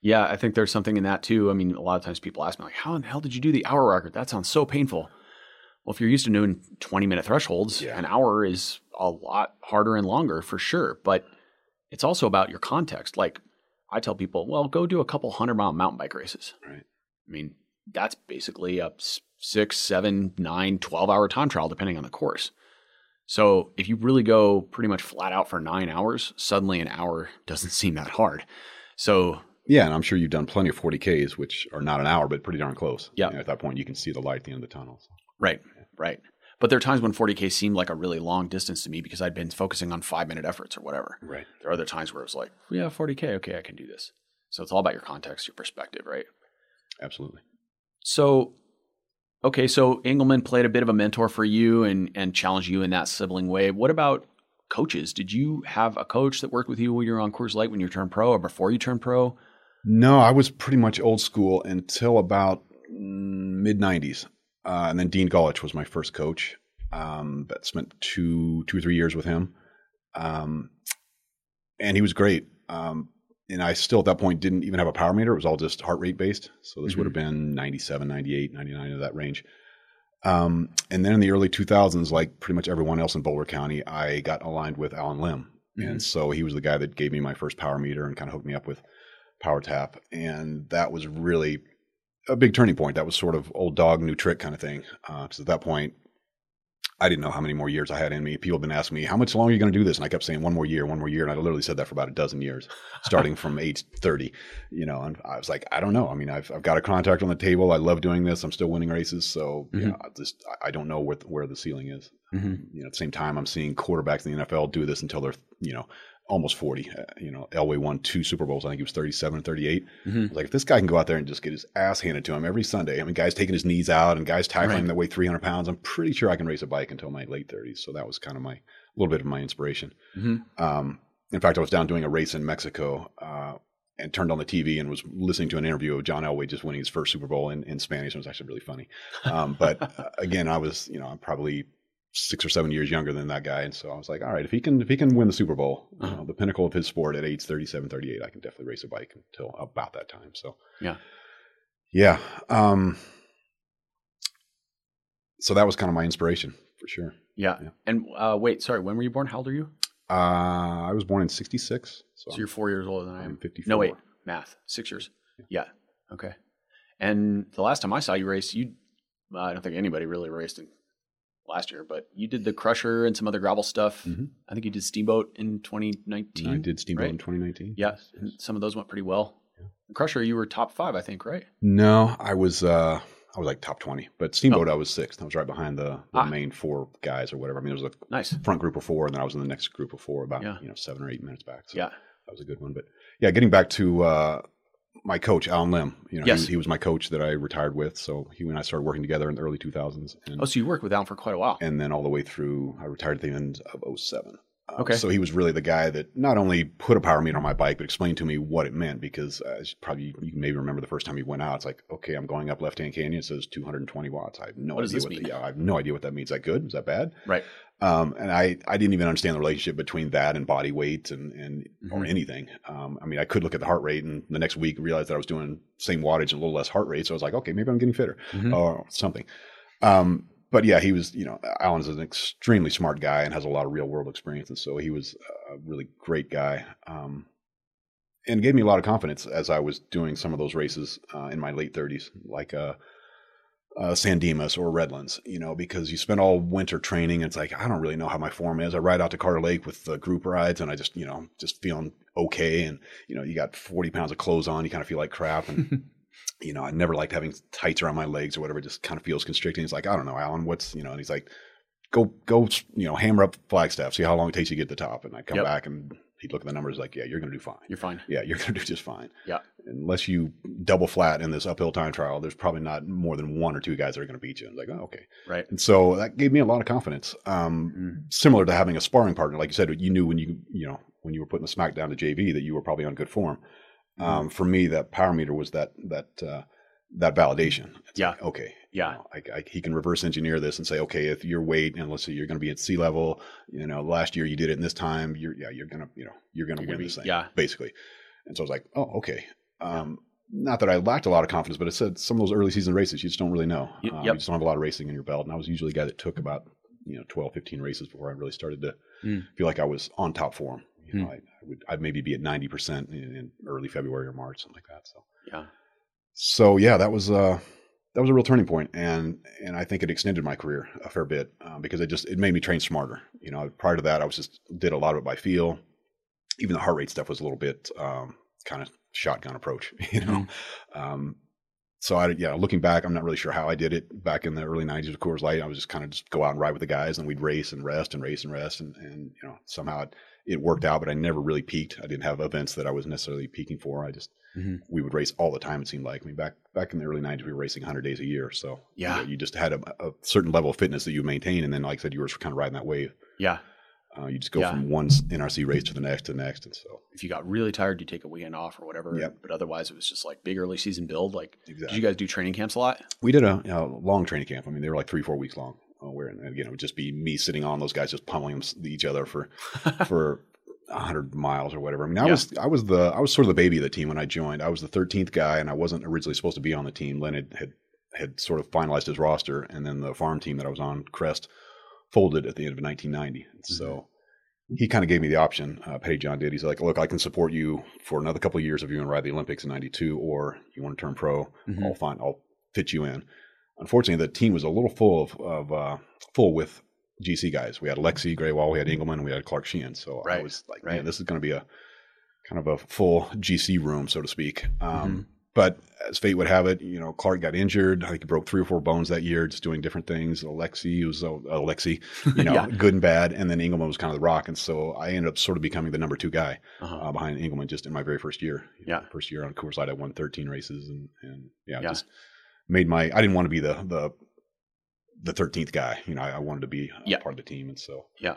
Yeah, I think there's something in that too. I mean, a lot of times people ask me like, "How in the hell did you do the hour record? That sounds so painful." Well, if you're used to doing 20 minute thresholds, yeah. an hour is a lot harder and longer for sure. But it's also about your context. Like I tell people, well, go do a couple hundred mile mountain bike races. Right. I mean, that's basically a six, seven, nine, 12 hour time trial, depending on the course. So if you really go pretty much flat out for nine hours, suddenly an hour [LAUGHS] doesn't seem that hard. So yeah, and I'm sure you've done plenty of 40Ks, which are not an hour, but pretty darn close. Yeah. You know, at that point, you can see the light at the end of the tunnel. So. Right, right. But there are times when 40K seemed like a really long distance to me because I'd been focusing on five minute efforts or whatever. Right. There are other times where it was like, yeah, 40K, okay, I can do this. So it's all about your context, your perspective, right? Absolutely. So, okay, so Engelman played a bit of a mentor for you and and challenged you in that sibling way. What about coaches? Did you have a coach that worked with you when you were on Coors Light when you turned pro or before you turned pro? No, I was pretty much old school until about mid '90s, uh, and then Dean Golich was my first coach. Um, but spent two two or three years with him, um, and he was great. Um, and I still at that point didn't even have a power meter; it was all just heart rate based. So this mm-hmm. would have been 97, 98, 99 of that range. Um, and then in the early 2000s, like pretty much everyone else in Boulder County, I got aligned with Allen Lim. Mm-hmm. And so he was the guy that gave me my first power meter and kind of hooked me up with PowerTap. And that was really a big turning point. That was sort of old dog, new trick kind of thing. Because uh, at that point, I didn't know how many more years I had in me. People have been asking me, how much longer are you going to do this? And I kept saying one more year, one more year. And I literally said that for about a dozen years, [LAUGHS] starting from age 30, you know, and I was like, I don't know. I mean, I've, I've got a contract on the table. I love doing this. I'm still winning races. So mm-hmm. you know, I just, I don't know where, where the ceiling is. Mm-hmm. You know, at the same time, I'm seeing quarterbacks in the NFL do this until they're, you know, almost 40. Uh, you know, Elway won two Super Bowls. I think he was 37 and 38. Mm-hmm. Like, if this guy can go out there and just get his ass handed to him every Sunday, I mean, guys taking his knees out and guys tackling right. that weigh 300 pounds, I'm pretty sure I can race a bike until my late 30s. So that was kind of my, a little bit of my inspiration. Mm-hmm. Um, in fact, I was down doing a race in Mexico uh, and turned on the TV and was listening to an interview of John Elway just winning his first Super Bowl in, in Spanish. It was actually really funny. Um, but [LAUGHS] uh, again, I was, you know, I'm probably six or seven years younger than that guy. And so I was like, all right, if he can, if he can win the Super Bowl, uh-huh. you know, the pinnacle of his sport at age 37, 38, I can definitely race a bike until about that time. So, yeah. Yeah. Um, so that was kind of my inspiration for sure. Yeah. yeah. And uh, wait, sorry, when were you born? How old are you? Uh, I was born in 66. So, so you're four years older than I am. 54. No, wait, math, six years. Yeah. yeah. Okay. And the last time I saw you race, you, uh, I don't think anybody really raced in last year, but you did the Crusher and some other gravel stuff. Mm-hmm. I think you did Steamboat in 2019. I did Steamboat right? in 2019. Yeah, yes. some of those went pretty well. Yeah. Crusher, you were top five, I think, right? No, I was. uh I was like top 20, but Steamboat, oh. I was sixth. I was right behind the, the ah. main four guys or whatever. I mean, there was a nice front group of four, and then I was in the next group of four about, yeah. you know, seven or eight minutes back. So yeah. that was a good one. But yeah, getting back to uh, my coach, Allen Lim. You know, yes. he, he, was my coach that I retired with. So he and I started working together in the early 2000s. And, oh, so you worked with Allen for quite a while. And then all the way through, I retired at the end of 07. Uh, okay. So he was really the guy that not only put a power meter on my bike, but explained to me what it meant. Because uh, probably you maybe remember the first time he went out, it's like, okay, I'm going up left hand canyon. It says 220 watts. I have no what idea what. The, yeah, I have no idea what that means. Is that good? Is that bad? Right. Um, and I, I didn't even understand the relationship between that and body weight and, and mm-hmm. or anything. Um, I mean, I could look at the heart rate and the next week realize that I was doing same wattage and a little less heart rate. So I was like, okay, maybe I'm getting fitter mm-hmm. or something. Um, but yeah, he was, you know, Allen's an extremely smart guy and has a lot of real world experience. And so he was a really great guy. Um, and gave me a lot of confidence as I was doing some of those races uh, in my late 30s, like uh, uh, San Dimas or Redlands, you know, because you spend all winter training. And it's like, I don't really know how my form is. I ride out to Carter Lake with the group rides and I just, you know, just feeling okay. And, you know, you got 40 pounds of clothes on, you kind of feel like crap. And, [LAUGHS] you know, I never liked having tights around my legs or whatever. It just kind of feels constricting. He's like, I don't know, Allen, what's, you know, and he's like, go, go, you know, hammer up Flagstaff, see how long it takes you to get to the top. And I come yep. back and he'd look at the numbers like, yeah, you're going to do fine. You're fine. Yeah, you're [LAUGHS] going to do just fine. Yeah. Unless you double flat in this uphill time trial, there's probably not more than one or two guys that are going to beat you. And like, oh, okay. Right. And so that gave me a lot of confidence. Um, mm. Similar to having a sparring partner, like you said, you knew when you, you know, when you were putting the smack down to JV that you were probably on good form. Mm. Um, for me, that power meter was that, that, uh, that validation. It's yeah. Like, okay. Yeah. You know, I, I, he can reverse engineer this and say, okay, if your weight and let's say you're going to be at sea level, you know, last year you did it in this time, you're, yeah, you're going to, you know, you're going to win this thing. Yeah. Basically. And so I was like, oh, okay. Um, not that I lacked a lot of confidence, but it said some of those early season races, you just don't really know. Yep. Um, you just don't have a lot of racing in your belt. And I was usually a guy that took about, you know, 12, 15 races before I really started to mm. feel like I was on top form. You know, mm. I, I, would, I'd maybe be at 90% in, in early February or March, something like that. So, yeah. So yeah, that was, uh, that was a real turning point, and and I think it extended my career a fair bit uh, because it just it made me train smarter. You know, prior to that, I was just did a lot of it by feel. Even the heart rate stuff was a little bit um, kind of shotgun approach. [LAUGHS] You know, mm-hmm. um, so I yeah, looking back, I'm not really sure how I did it back in the early '90s with Coors Light. I was just kind of just go out and ride with the guys, and we'd race and rest and race and rest, and and you know somehow it, it worked out. But I never really peaked. I didn't have events that I was necessarily peaking for. I just Mm-hmm. We would race all the time. It seemed like. I mean, back back in the early '90s, we were racing 100 days a year. So yeah, you, know, you just had a, a, certain level of fitness that you maintain, and then, like I said, you were kind of riding that wave. Yeah. Uh, you just go yeah. from one NRC race to the next to the next, and so if you got really tired, you take a weekend off or whatever. Yep. But otherwise, it was just like big early season build. Like, exactly. did you guys do training camps a lot? We did a know, long training camp. I mean, they were like three, four weeks long. Uh, where again, it would just be me sitting on those guys, just pummeling them, each other for [LAUGHS] for hundred miles or whatever. I mean, I yeah. was I was the I was sort of the baby of the team when I joined. I was the thirteenth guy, and I wasn't originally supposed to be on the team. Len had, had had sort of finalized his roster, and then the farm team that I was on, Crest, folded at the end of 1990. Mm-hmm. So he kind of gave me the option. Uh, Pettyjohn did. He's like, "Look, I can support you for another couple of years if you want to ride the Olympics in '92, or you want to turn pro. Mm-hmm. I'll find, I'll fit you in." Unfortunately, the team was a little full of, of uh, full with GC guys. We had Alexi Grewal, we had Engelman, we had Clark Sheehan. So right. I was like, right. man, this is going to be a kind of a full GC room, so to speak. Um, mm-hmm. But as fate would have it, you know, Clark got injured. I think he broke three or four bones that year, just doing different things. Alexi was uh, Alexi, [LAUGHS] you know, yeah. good and bad. And then Engelman was kind of the rock. And so I ended up sort of becoming the number two guy uh-huh. uh, behind Engelman just in my very first year. Yeah. First year on Coors Light, I won 13 races and, and yeah, yeah, just made my, I didn't want to be the, the, the 13th guy. You know, I, I wanted to be yeah. part of the team. And so, yeah.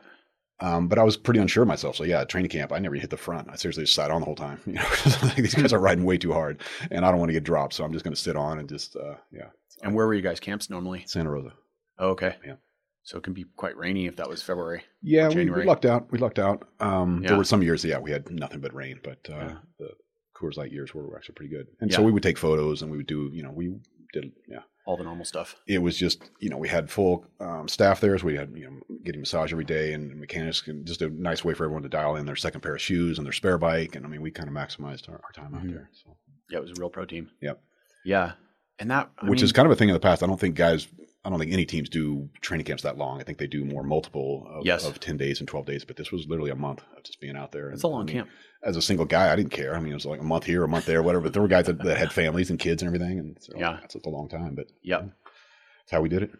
Um, but I was pretty unsure of myself. So yeah, training camp, I never hit the front. I seriously just sat on the whole time. [LAUGHS] You know, these guys are riding way too hard, and I don't want to get dropped. So I'm just going to sit on and just uh, yeah. And where were you guys camps normally? Santa Rosa. Oh, okay. Yeah. So it can be quite rainy if that was February. Yeah, we, we, lucked out. We lucked out. Um, yeah. There were some years, yeah, we had nothing but rain, but uh, yeah. the Coors Light years were actually pretty good. And so we would take photos and we would do, you know, we did, yeah, all the normal stuff. It was just, you know, we had full um, staff there, so we had, you know, getting massage every day and mechanics, and just a nice way for everyone to dial in their second pair of shoes and their spare bike. And I mean, we kind of maximized our, our time mm-hmm. out there. So yeah, it was a real pro team. Yep. Yeah, and that, I which mean, is kind of a thing in the past. I don't think guys I don't think any teams do training camps that long. I think they do more multiple of, yes. of 10 days and 12 days, but this was literally a month of just being out there. It's a long I mean, camp. As a single guy, I didn't care. I mean, it was like a month here, a month there, whatever, but there were guys that, that had families and kids and everything. And so yeah, that's a long time, but yeah, that's how we did it.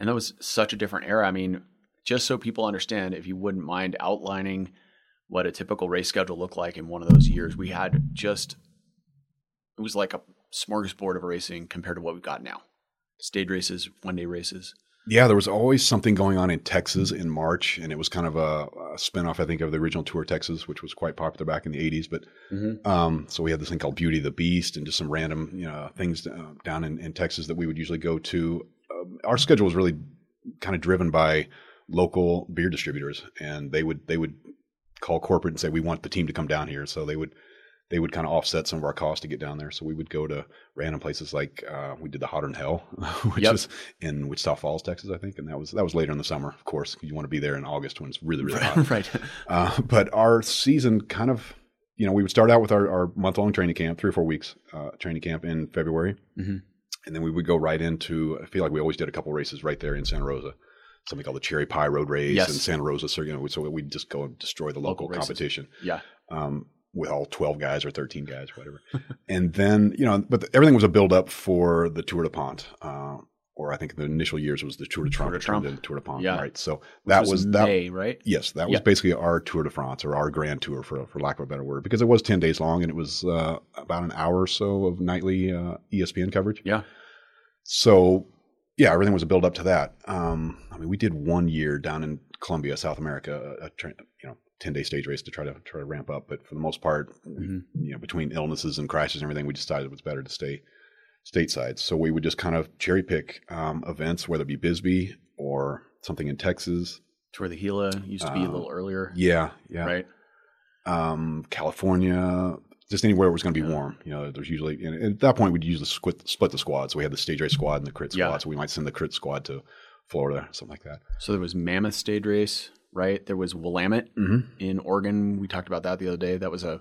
And that was such a different era. I mean, just so people understand, if you wouldn't mind outlining what a typical race schedule looked like in one of those years, we had just, it was like a smorgasbord of racing compared to what we've got now. Stage races, one day races. Yeah, there was always something going on in Texas in March, and it was kind of a, a spinoff, I think, of the original Tour Texas, which was quite popular back in the '80s. But mm-hmm. um, so we had this thing called Beauty of the Beast, and just some random, you know, things uh, down in, in, Texas that we would usually go to. Uh, our schedule was really kind of driven by local beer distributors, and they would they would call corporate and say, "We want the team to come down here." So they would they would kind of offset some of our costs to get down there. So we would go to random places like uh, we did the Hotter Than Hell, [LAUGHS] which yep. is in Wichita Falls, Texas, I think, and that was that was later in the summer. Of course, you want to be there in August when it's really really hot. [LAUGHS] right. Uh, but our season kind of, you know, we would start out with our, our month long training camp, three or four weeks uh, training camp in February, mm-hmm. and then we would go right into. I feel like we always did a couple races right there in Santa Rosa something called the Cherry Pie Road Race yes. in Santa Rosa. So you know, so we'd just go and destroy the local, local competition. Yeah. Um, with all 12 guys or 13 guys, whatever. and then, you know, but the, everything was a build up for the Tour DuPont. Uh, or I think the initial years was the Tour de Trump, Tour de Trump. and Tour DuPont, yeah. right? So that was, was, that May, right? Yes, that was yeah. basically our Tour de France or our Grand Tour, for for lack of a better word, because it was ten days long and it was uh, about an hour or so of nightly uh, ESPN coverage. Yeah. So yeah, everything was a build up to that. Um, I mean, we did one year down in Colombia, South America, a, a you know 10 day stage race to try to try to ramp up. But for the most part, mm-hmm. you know, between illnesses and crashes and everything, we decided it was better to stay stateside. So we would just kind of cherry pick um, events, whether it be Bisbee or something in Texas. To where the Gila used to be a little um, earlier. Yeah, yeah. Right. Um, California, just anywhere it was going to be yeah. warm. You know, there's usually, and at that point, we'd usually split, split the squad. So we had the stage race squad and the crit squad. Yeah. So we might send the crit squad to Florida, something like that. So there was Mammoth stage race right? There was Willamette mm-hmm. in Oregon. We talked about that the other day. That was a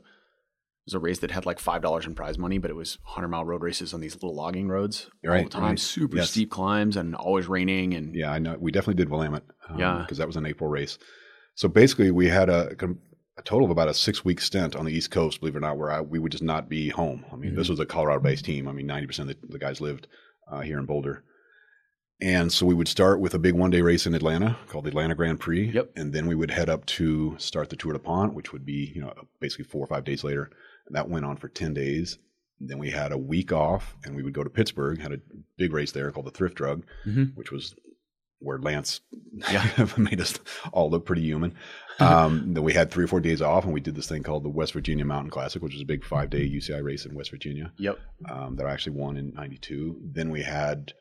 was a race that had like five dollars in prize money, but it was hundred mile road races on these little logging roads right. all the time. Super yes. steep climbs and always raining. And yeah, I know we definitely did Willamette. Um, yeah, because that was an April race. So basically, we had a, a total of about a six week stint on the East Coast, believe it or not, where I, we would just not be home. I mean, mm-hmm. this was a Colorado based team. I mean, ninety percent of the, the guys lived uh, here in Boulder. And so we would start with a big one day race in Atlanta called the Atlanta Grand Prix. Yep. And then we would head up to start the Tour DuPont, which would be, you know, basically four or five days later. And that went on for 10 days. And then we had a week off and we would go to Pittsburgh, had a big race there called the Thrift Drug, mm-hmm. which was where Lance yeah. [LAUGHS] made us all look pretty human. Um, [LAUGHS] then we had three or four days off, and we did this thing called the West Virginia Mountain Classic, which was a big five day UCI race in West Virginia. Yep. Um, that I actually won in '92. Then we had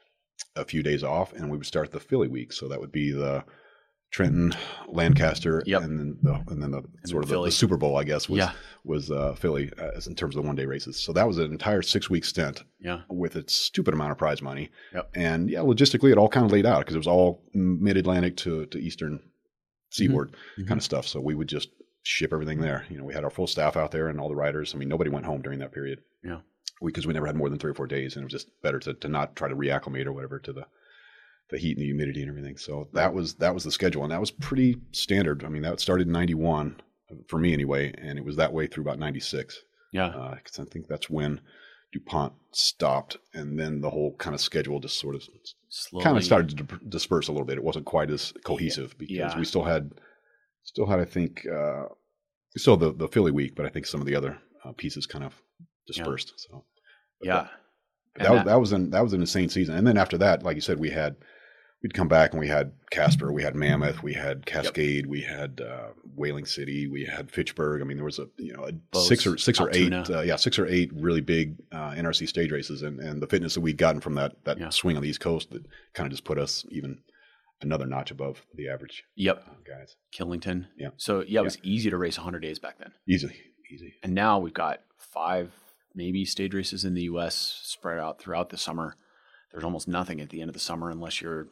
a few days off, and we would start the Philly week. So that would be the Trenton, Lancaster, Yep. and then the and then the sort of the, the Super Bowl, I guess, was Yeah. was uh, Philly uh, in terms of the one day races. So that was an entire six week stint Yeah. with a stupid amount of prize money. Yep. And yeah, logistically, it all kind of laid out because it was all mid Atlantic to to eastern seaboard Mhm. kind of stuff. So we would just ship everything there. You know, we had our full staff out there and all the riders. I mean, nobody went home during that period. Yeah. Because we, never had more than three or four days, and it was just better to, to not try to reacclimate or whatever to the the heat and the humidity and everything. So that was that was the schedule, and that was pretty standard. I mean, that started in '91 for me anyway, and it was that way through about '96 Yeah. because I think that's when DuPont stopped, and then the whole kind of schedule just sort of Slowly. kind of started to disperse a little bit. It wasn't quite as cohesive because Yeah. we still had still had I think uh, still the the Philly week, but I think some of the other uh, pieces kind of dispersed. So but Yeah. that, that was that was an that was an insane season. And then after that, like you said, we had we'd come back and we had Casper, we had Mammoth, we had Cascade, we had uh, Whaling City, we had Fitchburg. I mean, there was a you know a Boats, six or six or eight, uh, yeah, six or eight really big uh, NRC stage races, and and the fitness that we'd gotten from that that Yeah. swing on the East Coast that kind of just put us even another notch above the average Yep. uh, guys. Killington. Yeah. So yeah, it was easy to race 100 days back then. Easily, easy. And now we've got five, maybe stage races in the U.S. spread out throughout the summer. There's almost nothing at the end of the summer unless you're.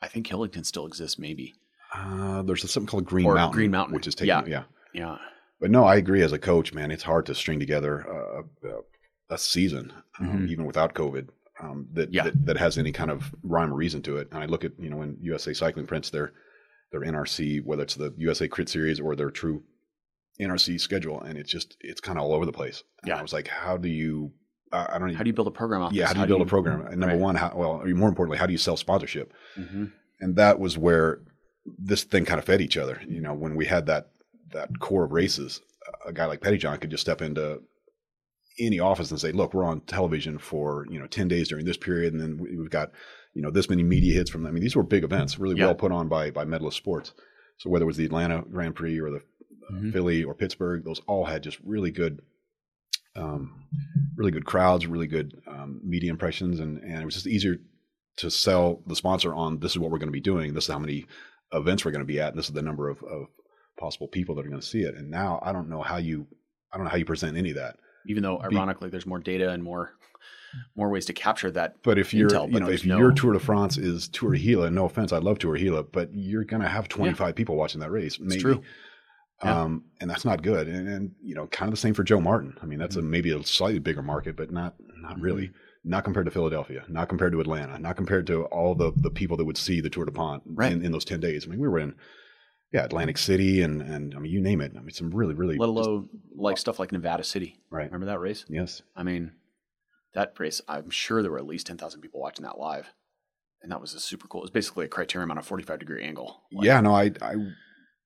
I think Killington still exists, maybe. Uh, there's something called Green Or Mountain, Green Mountain. which is taking Yeah. yeah. Yeah. But no, I agree. As a coach, man, it's hard to string together a, a, a season, um, Mhm. even without COVID, um, that, Yeah. that that has any kind of rhyme or reason to it. And I look at you know when USA Cycling prints their their NRC, whether it's the USA Crit Series or their true NRC schedule, and it's just it's kind of all over the place. And Yeah. I was like, how do you? I I don't. How do you build a program off yeah, how do you build a program? And number right. one, how, well, more importantly, how do you sell sponsorship? Mhm. and that was where this thing kind of fed each other. You know, when we had that that core of races, a guy like Pettyjohn could just step into any office and say, "Look, we're on television for you know ten days during this period, and then we- we've got you know this many media hits from." That. I mean, these were big events, really Yeah. well put on by by Medalist Sports. So whether it was the Atlanta Grand Prix or the Mhm. Philly or Pittsburgh, those all had just really good. Um, really good crowds, really good um, media impressions, and, and it was just easier to sell the sponsor on this is what we're going to be doing, this is how many events we're going to be at, and this is the number of, of possible people that are going to see it. And now I don't know how you, I don't know how you present any of that. Even though, Be- ironically, there's more data and more more ways to capture that. But if you're, Intel, you know, if no- your Tour de France is Tour Gila, no offense, I love Tour Gila, but you're going to have 25 people watching that race. Maybe. true. Yeah. Um, and that's not good. And, and, you know, kind of the same for Joe Martin. I mean, that's Mm-hmm. a maybe a slightly bigger market, but not not really. Not compared to Philadelphia, not compared to Atlanta, not compared to all the the people that would see the Tour DuPont Right. in, in those 10 days. I mean, we were in yeah, Atlantic City and and I mean, you name it. I mean, some really really Let just- alone like stuff like Nevada City. right. Remember that race? Yes. I mean, that race. I'm sure there were at least ten thousand people watching that live, and that was a super cool. It was basically a criterium on a 45 degree angle. Like, yeah, no, I I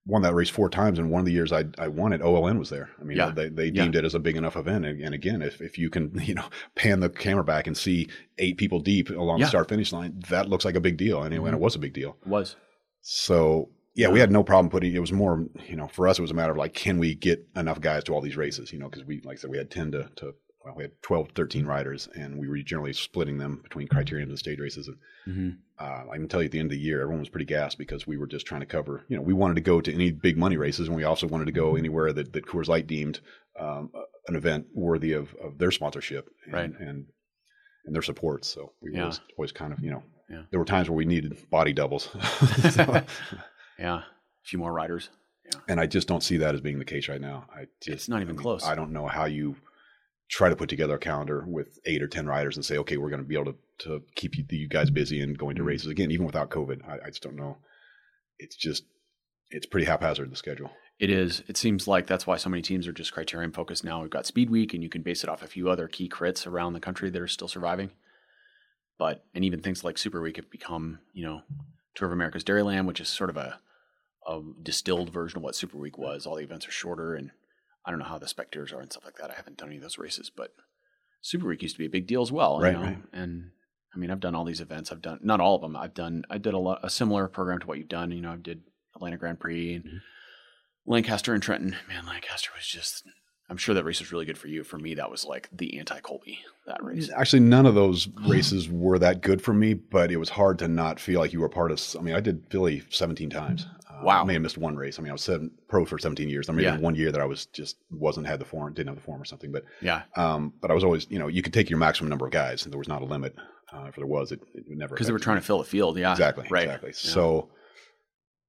won that race four times, and one of the years I I won it, OLN was there. I mean, Yeah. they they Yeah. deemed it as a big enough event, and, and again, if if you can [LAUGHS] you know pan the camera back and see eight people deep along Yeah. the start finish line, that looks like a big deal, and, it, and Mhm. it was a big deal. it was. So yeah, we had no problem putting. It was more, you know, for us, it was a matter of like, can we get enough guys to all these races? You know, because we, like I said, we had ten to, to well, we had 12, 13 riders, and we were generally splitting them between criterium and stage races. And Mm-hmm. uh, I can tell you, at the end of the year, everyone was pretty gassed because we were just trying to cover. You know, we wanted to go to any big money races, and we also wanted to go anywhere that that Coors Light deemed um, an event worthy of, of their sponsorship and, Right. and and their support. So we Yeah. always, always kind of, you know, Yeah. there were times where we needed body doubles. [LAUGHS] So- [LAUGHS] yeah, a few more riders. and I just don't see that as being the case right now. I just, It's not even I mean, close. I don't know how you try to put together a calendar with eight or ten riders and say, okay, we're going to be able to to keep you, you guys busy and going to Mhm. races again, even without COVID. I, I just don't know. It's just it's pretty haphazard the schedule. It is. It seems like that's why so many teams are just criterium focused now. We've got Speed Week, and you can base it off a few other key crits around the country that are still surviving. But and even things like Super Week have become, you know, Tour of America's Dairyland, which is sort of a a distilled version of what Super Week was. All the events are shorter, and I don't know how the spectators are and stuff like that. I haven't done any of those races, but Super Week used to be a big deal as well. you Right, know? right. And I mean, I've done all these events. I've done not all of them. I've done I did a lot a similar program to what you've done. You know, I did Atlanta Grand Prix and Mhm. Lancaster and Trenton. Man, Lancaster was just I'm sure that race was really good for you. For me, that was like the anti Colby that race. Actually, none of those [SIGHS] races were that good for me, but it was hard to not feel like you were part of. I mean, I did Philly 17 times. Uh, Wow. I may have missed one race. I mean, I was seven, pro for 17 years. I mean, Yeah. one year that I was just wasn't had the form, didn't have the form or something. But Yeah, um, but I was always, you know, you could take your maximum number of guys, and there was not a limit. Uh, if there was, it, it would never because they were trying to fill the field. Yeah, Exactly. Right. Exactly. Yeah. So,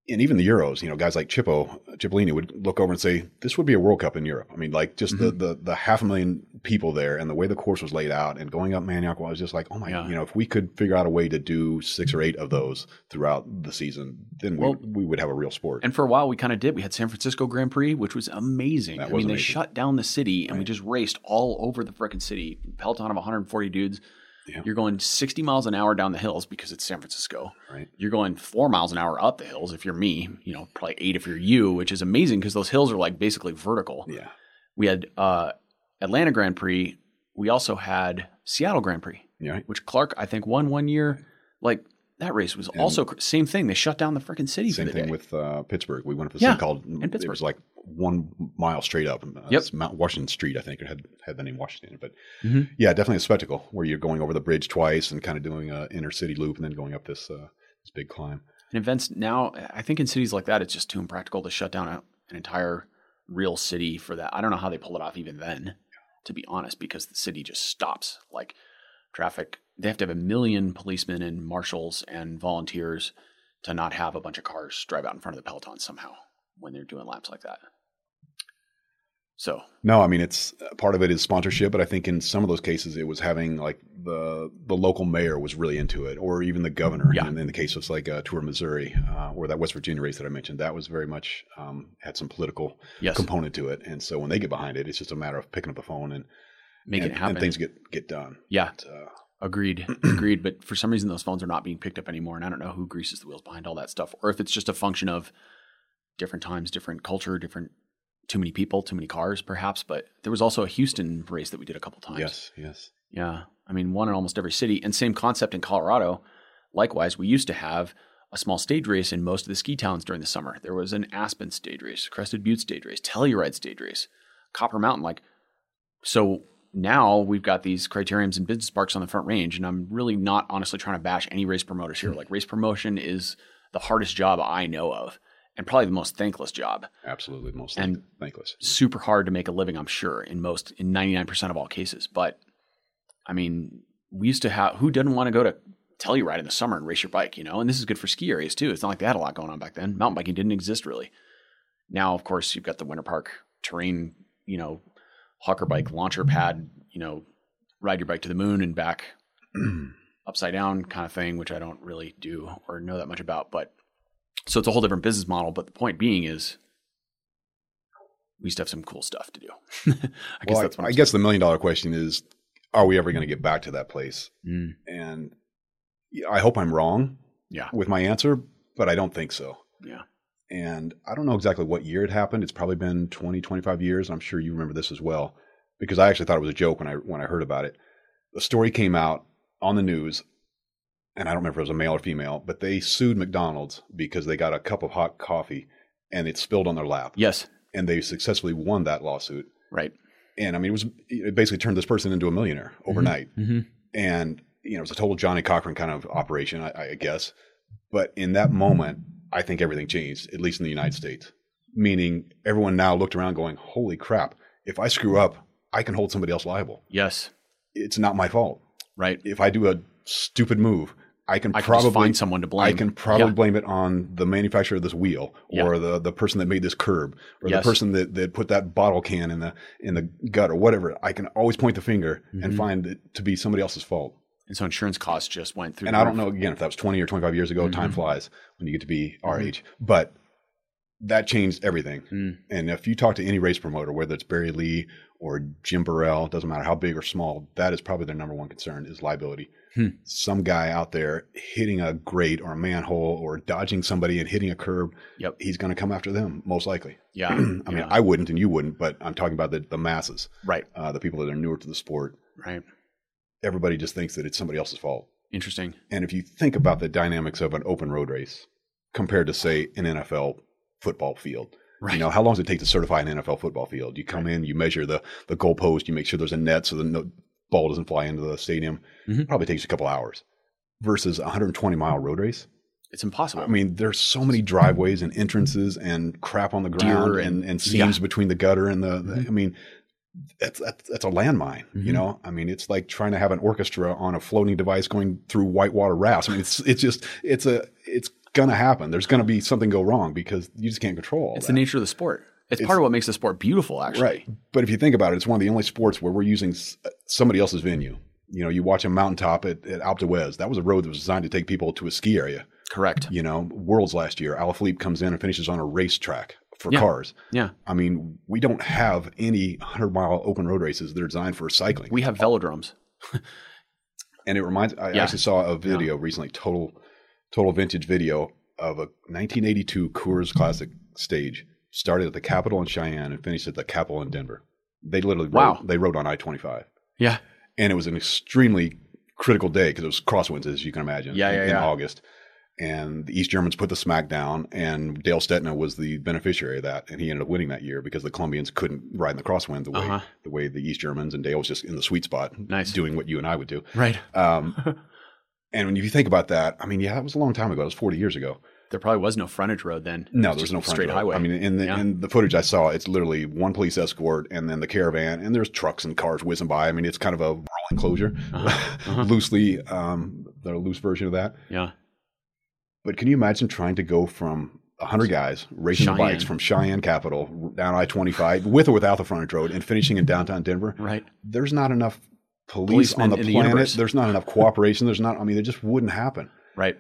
and even the Euros, you know, guys like Chippo, Cipollini would look over and say, "This would be a World Cup in Europe." I mean, like just Mm-hmm. the, the the half a million people there, and the way the course was laid out, and going up Manayunk, I was just like, "Oh my!" Yeah. You know, if we could figure out a way to do six or eight of those throughout the season, then we Well- we would have a real sport. And for a while, we kind of did. We had San Francisco Grand Prix, which was amazing. That I was mean, they shut down the city and we just raced all over the frickin' city. Peloton of 140 dudes. Yeah. You're going 60 miles an hour down the hills because it's San Francisco. Right. You're going four miles an hour up the hills if you're me. You know, probably eight if you're you, which is amazing because those hills are like basically vertical. yeah. We had uh, Atlanta Grand Prix. We also had Seattle Grand Prix, Yeah. which Clark I think won one year. Like that race was also cr- same thing. They shut down the freaking city Same the thing day. with uh, Pittsburgh. We went up this Yeah, thing called in It Pittsburgh. was like one mile straight up. Yep. it's Mount Washington Street, I think. It had had the name Washington, but Mhm. yeah, definitely a spectacle where you're going over the bridge twice and kind of doing a inner city loop and then going up this uh, this big climb. And events now, I think in cities like that, it's just too impractical to shut down a, an entire real city for that. I don't know how they pull it off even then, to be honest, because the city just stops. Like traffic, they have to have a million policemen and marshals and volunteers to not have a bunch of cars drive out in front of the peloton somehow when they're doing laps like that. So No, I mean it's part of it is sponsorship, but I think in some of those cases it was having like the the local mayor was really into it, or even the governor. Yeah. And in the case of like uh, Tour of Missouri, uh, or that West Virginia race that I mentioned, that was very much um, had some political yes, component to it, and so when they get behind it, it's just a matter of picking up the phone and make and, it happen. and things get get done. yeah, But, uh, Agreed. [CLEARS THROAT] Agreed. But for some reason, those phones are not being picked up anymore. And I don't know who greases the wheels behind all that stuff, or if it's just a function of different times, different culture, different, too many people, too many cars, perhaps. But there was also a Houston race that we did a couple times. yes, yes. Yeah. I mean, one in almost every city. And same concept in Colorado. Likewise, we used to have a small stage race in most of the ski towns during the summer. There was an Aspen stage race, Crested Butte stage race, Telluride stage race, Copper Mountain. Like, so now we've got these criteriums and business parks on the front range. And I'm really not honestly trying to bash any race promoters here. Hmm. Like, race promotion is the hardest job I know of and probably the most thankless job. Absolutely, the most And- thankless. Super hard to make a living, I'm sure, in most, in 99% of all cases. But I mean, we used to have, who didn't want to go to Telluride in the summer and race your bike, you know? And this is good for ski areas too. It's not like they had a lot going on back then. Mountain biking didn't exist really. Now, of course, you've got the winter park terrain, you know, hawker bike launcher pad, you know, ride your bike to the moon and back [CLEARS THROAT] upside down kind of thing, which I don't really do or know that much about. But so it's a whole different business model. But the point being is we used to have some cool stuff to do. [LAUGHS] I guess well, that's what I, I guess the million dollar question is: Are we ever going to get back to that place? saying. And I hope I'm wrong Yeah. with my answer, but I don't think so. Yeah. And I don't know exactly what year it happened. It's probably been 20, 25 years. I'm sure you remember this as well, because I actually thought it was a joke when I when I heard about it. The story came out on the news, and I don't remember if it was a male or female, but they sued McDonald's because they got a cup of hot coffee and it spilled on their lap, Yes. and they successfully won that lawsuit. Right. And I mean, it was it basically turned this person into a millionaire overnight Mm-hmm. and you know it was a total Johnnie Cochran kind of operation, I, I guess. But in that moment, I think everything changed, at least in the United States. Meaning, everyone now looked around, going, "Holy crap! If I screw up, I can hold somebody else liable. Yes. It's not my fault. Right. If I do a stupid move, I can I probably find someone to blame. I can probably Yeah. blame it on the manufacturer of this wheel, or the the person that made this curb, or Yes. the person that, that put that bottle can in the in the gut, or whatever. I can always point the finger and Mhm. find it to be somebody else's fault. And so insurance costs just went through. and I don't know again if that was 20 or 25 years ago. Time Mhm. flies when you get to be our Mhm. age, but that changed everything. Mm. And if you talk to any race promoter, whether it's Barry Lee or Jim Birrell, doesn't matter how big or small, that is probably their number one concern is liability. Hmm. Some guy out there hitting a grate or a manhole or dodging somebody and hitting a curb, Yep. he's going to come after them most likely. [CLEARS THROAT] Yeah. I mean, yeah. I wouldn't and you wouldn't, but I'm talking about the, the masses, right. uh, the people that are newer to the sport. Right. Everybody just thinks that it's somebody else's fault. Interesting. And if you think about the dynamics of an open road race compared to, say, an NFL football field, Right. You know, how long does it take to certify an NFL football field? You come right. in, you measure the the goalpost, you make sure there's a net so the no, ball doesn't fly into the stadium. Mm-hmm. Probably takes a couple hours. Versus a 120 mile road race. It's impossible. I mean, there's so many driveways and entrances and crap on the ground and, and, seams yeah. between the gutter and the, the mm-hmm. I mean, that's, that's, that's a landmine, mm-hmm. you know? I mean, it's like trying to have an orchestra on a floating device going through whitewater rafts. I mean, it's, it's just, it's a, it's gonna happen. There's gonna be something go wrong because you just can't control. it's that. the nature of the sport. It's, it's, part of what makes the sport beautiful, actually. Right. But if you think about it, it's one of the only sports where we're using uh, somebody else's venue. You know, you watch a mountaintop at, at Alpe d'Huez. That was a road that was designed to take people to a ski area. Correct. You know, Worlds last year, Alaphilippe comes in and finishes on a racetrack for yeah. cars. Yeah. I mean, we don't have any 100 mile open road races that are designed for cycling. We have velodromes. and it reminds, I yeah. actually saw a video yeah. recently, total, total vintage video of a 1982 Coors Classic stage. Started at the Capitol in Cheyenne and finished at the Capitol in Denver. They literally wow. Rode, they rode on I 25. Yeah. And it was an extremely critical day because it was crosswinds, as you can imagine, yeah, yeah, in, yeah. August and the East Germans put the smack down, and Dale Stetina was the beneficiary of that, and he ended up winning that year because the Colombians couldn't ride in the crosswind the way uh-huh. the way the East Germans and Dale was just in the sweet spot, nice. doing what you and I would do, right? Um, [LAUGHS] and when you think about that, I mean, yeah, that was a long time ago. It was forty years ago. There probably was no frontage road then. No, there was no straight road. highway. I mean, in the, yeah. in the footage I saw, it's literally one police escort and then the caravan, and there's trucks and cars whizzing by. I mean, it's kind of a rolling closure, uh-huh. [LAUGHS] Uh-huh. loosely, um, the loose version of that. Yeah. But can you imagine trying to go from 100 guys racing Cheyenne. bikes from Cheyenne Capital down I 25 with or without the frontage road and finishing in downtown Denver? Right. There's not enough police on the planet. The [LAUGHS] There's not enough cooperation. There's not, I mean, it just wouldn't happen. Right.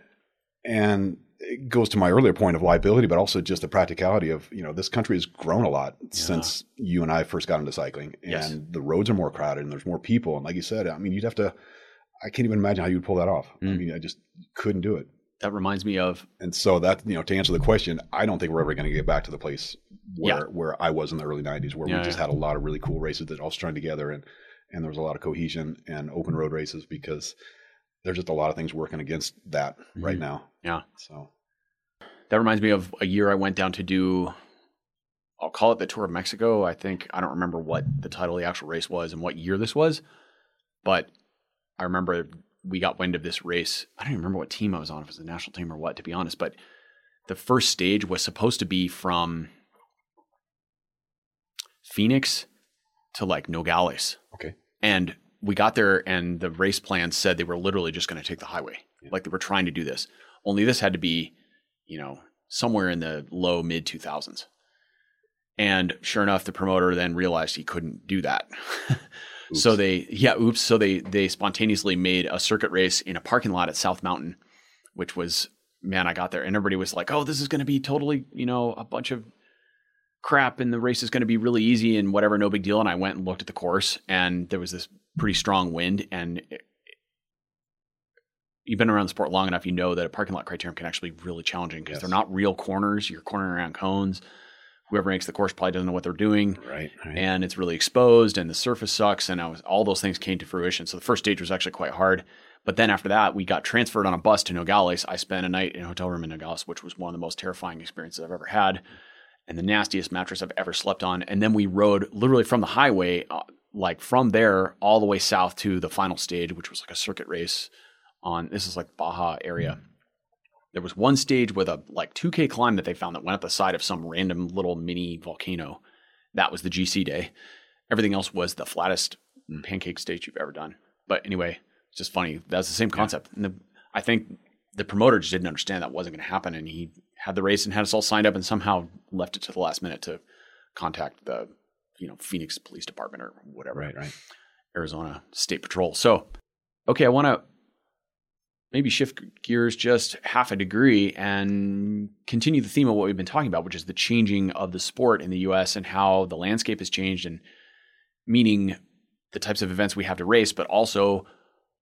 And it goes to my earlier point of liability, but also just the practicality of, you know, this country has grown a lot yeah. since you and I first got into cycling and yes. the roads are more crowded and there's more people. And like you said, I mean, you'd have to, I can't even imagine how you would pull that off. Mm. I mean, I just couldn't do it that reminds me of and so that you know to answer the question i don't think we're ever going to get back to the place where yeah. where i was in the early 90s where yeah, we just had a lot of really cool races that all strung together and and there was a lot of cohesion and open road races because there's just a lot of things working against that mm-hmm. right now yeah so that reminds me of a year i went down to do i'll call it the tour of mexico i think i don't remember what the title of the actual race was and what year this was but i remember we got wind of this race. I don't even remember what team I was on, if it was the national team or what, to be honest. But the first stage was supposed to be from Phoenix to like Nogales. Okay. And we got there, and the race plan said they were literally just going to take the highway. Yeah. Like they were trying to do this. Only this had to be, you know, somewhere in the low mid 2000s. And sure enough, the promoter then realized he couldn't do that. [LAUGHS] So they, yeah, oops. So they they spontaneously made a circuit race in a parking lot at South Mountain, which was man, I got there and everybody was like, "Oh, this is going to be totally, you know, a bunch of crap, and the race is going to be really easy and whatever, no big deal." And I went and looked at the course, and there was this pretty strong wind, and it, you've been around the sport long enough, you know that a parking lot criterium can actually be really challenging because yes. they're not real corners. You're cornering around cones whoever makes the course probably doesn't know what they're doing. Right, right. And it's really exposed and the surface sucks. And i was, all those things came to fruition. So the first stage was actually quite hard. But then after that, we got transferred on a bus to Nogales. I spent a night in a hotel room in Nogales, which was one of the most terrifying experiences I've ever had and the nastiest mattress I've ever slept on. And then we rode literally from the highway, uh, like from there all the way south to the final stage, which was like a circuit race on this is like Baja area. There was one stage with a like 2K climb that they found that went up the side of some random little mini volcano. That was the GC day. Everything else was the flattest pancake stage you've ever done. But anyway, it's just funny. That's the same concept. Yeah. And the, I think the promoter just didn't understand that wasn't going to happen. And he had the race and had us all signed up and somehow left it to the last minute to contact the, you know, Phoenix Police Department or whatever. Right, right. Arizona State Patrol. So, okay, I want to maybe shift gears just half a degree and continue the theme of what we've been talking about, which is the changing of the sport in the US and how the landscape has changed and meaning the types of events we have to race, but also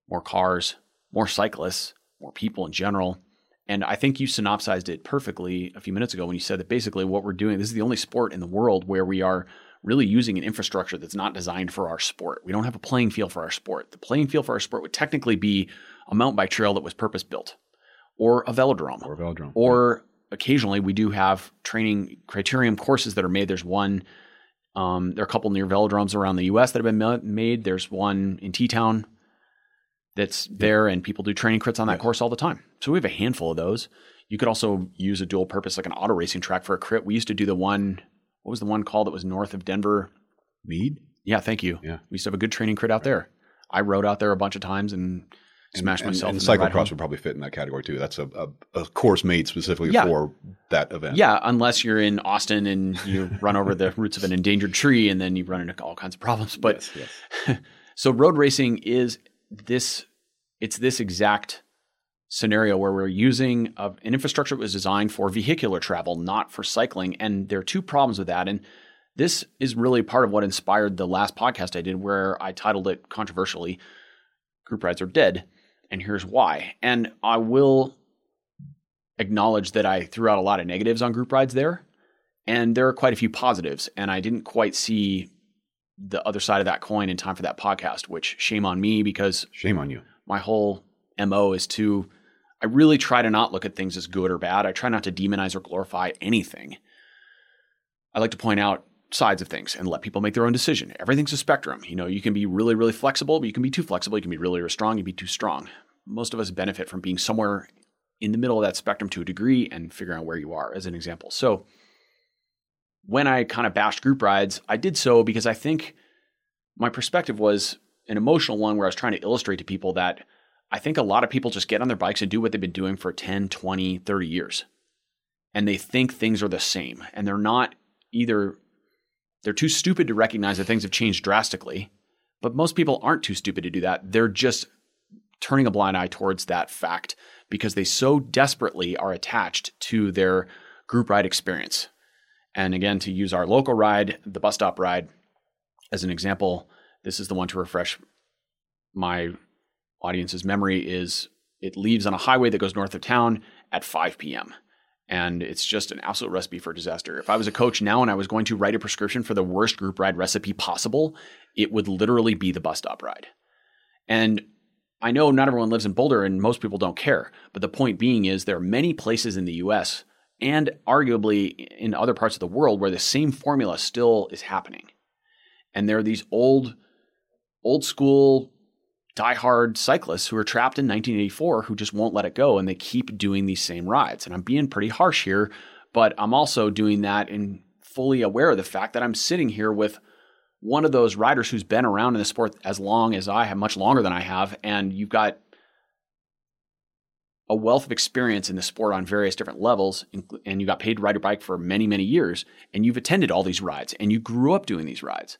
more cars, more cyclists, more people in general. And I think you synopsized it perfectly a few minutes ago when you said that basically what we're doing, this is the only sport in the world where we are really using an infrastructure that's not designed for our sport. We don't have a playing field for our sport. The playing field for our sport would technically be a mountain bike trail that was purpose built, or a velodrome, or a velodrome, or occasionally we do have training criterium courses that are made. There's one, um, there are a couple near velodromes around the U.S. that have been made. There's one in T Town that's there, and people do training crits on that course all the time. So we have a handful of those. You could also use a dual purpose, like an auto racing track for a crit. We used to do the one. What was the one called that was north of Denver? Mead. Yeah, thank you. Yeah, we used to have a good training crit out there. I rode out there a bunch of times and smashed and, myself. And, and cyclocross would probably fit in that category too. That's a, a, a course made specifically yeah. for that event. Yeah, unless you're in Austin and you [LAUGHS] run over the roots of an endangered tree and then you run into all kinds of problems. But yes, yes. [LAUGHS] so road racing is this. It's this exact scenario where we're using a, an infrastructure that was designed for vehicular travel, not for cycling. And there are two problems with that. And this is really part of what inspired the last podcast I did, where I titled it controversially, Group Rides Are Dead and here's why. And I will acknowledge that I threw out a lot of negatives on group rides there, and there are quite a few positives. And I didn't quite see the other side of that coin in time for that podcast, which shame on me because shame on you. My whole MO is to I really try to not look at things as good or bad. I try not to demonize or glorify anything. I like to point out sides of things and let people make their own decision. Everything's a spectrum. You know, you can be really, really flexible, but you can be too flexible. You can be really, really strong. You can be too strong. Most of us benefit from being somewhere in the middle of that spectrum to a degree and figuring out where you are, as an example. So, when I kind of bashed group rides, I did so because I think my perspective was an emotional one where I was trying to illustrate to people that I think a lot of people just get on their bikes and do what they've been doing for 10, 20, 30 years. And they think things are the same. And they're not either they're too stupid to recognize that things have changed drastically. But most people aren't too stupid to do that. They're just turning a blind eye towards that fact because they so desperately are attached to their group ride experience. And again, to use our local ride, the bus stop ride, as an example, this is the one to refresh my audience's memory is it leaves on a highway that goes north of town at 5 p.m and it's just an absolute recipe for disaster. If I was a coach now and I was going to write a prescription for the worst group ride recipe possible, it would literally be the bus stop ride. And I know not everyone lives in Boulder and most people don't care, but the point being is there are many places in the US and arguably in other parts of the world where the same formula still is happening. And there are these old old school diehard cyclists who are trapped in 1984 who just won't let it go and they keep doing these same rides. And I'm being pretty harsh here, but I'm also doing that and fully aware of the fact that I'm sitting here with one of those riders who's been around in the sport as long as I have, much longer than I have, and you've got a wealth of experience in the sport on various different levels, and you got paid to ride your bike for many, many years, and you've attended all these rides, and you grew up doing these rides.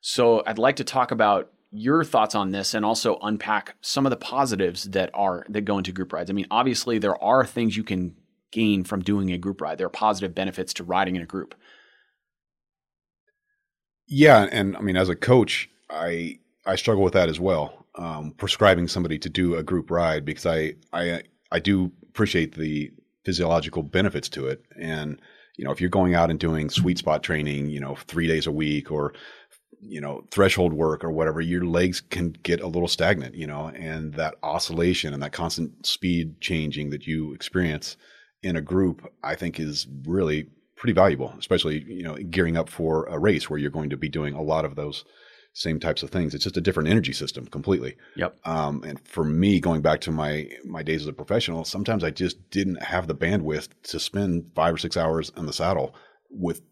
So I'd like to talk about your thoughts on this and also unpack some of the positives that are that go into group rides. I mean, obviously there are things you can gain from doing a group ride. There are positive benefits to riding in a group. Yeah, and I mean as a coach, I I struggle with that as well. Um, prescribing somebody to do a group ride because I I I do appreciate the physiological benefits to it. And you know if you're going out and doing sweet spot training you know 3 days a week or you know threshold work or whatever your legs can get a little stagnant you know and that oscillation and that constant speed changing that you experience in a group i think is really pretty valuable especially you know gearing up for a race where you're going to be doing a lot of those same types of things it's just a different energy system completely yep um, and for me going back to my my days as a professional sometimes i just didn't have the bandwidth to spend five or six hours in the saddle with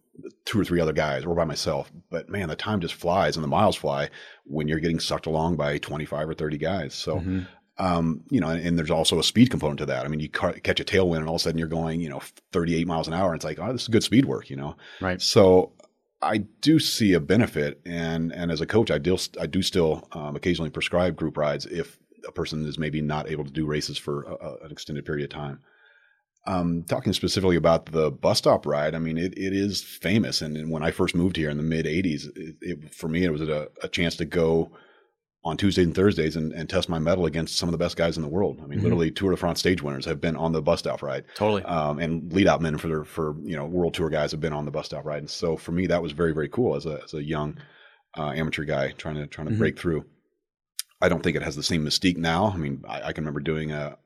two or three other guys or by myself. But man, the time just flies and the miles fly when you're getting sucked along by 25 or 30 guys. So, mm-hmm. um, you know, and, and, there's also a speed component to that. I mean, you ca- catch a tailwind and all of a sudden you're going, you know, 38 miles an hour. And it's like, oh, this is good speed work, you know? Right. So I do see a benefit. And, and as a coach, I do, I do still um, occasionally prescribe group rides if a person is maybe not able to do races for a, a, an extended period of time. Um, talking specifically about the bus stop ride, I mean, it, it is famous. And, and when I first moved here in the mid 80s, it, it, for me, it was a, a, chance to go on Tuesdays and Thursdays and, and, test my mettle against some of the best guys in the world. I mean, mm-hmm. literally Tour de France stage winners have been on the bus stop ride. Totally. Um, and lead out men for, their, for, you know, world tour guys have been on the bus stop ride. And so for me, that was very, very cool as a, as a young uh, amateur guy trying to, trying to mm-hmm. break through. I don't think it has the same mystique now. I mean, I, I can remember doing a,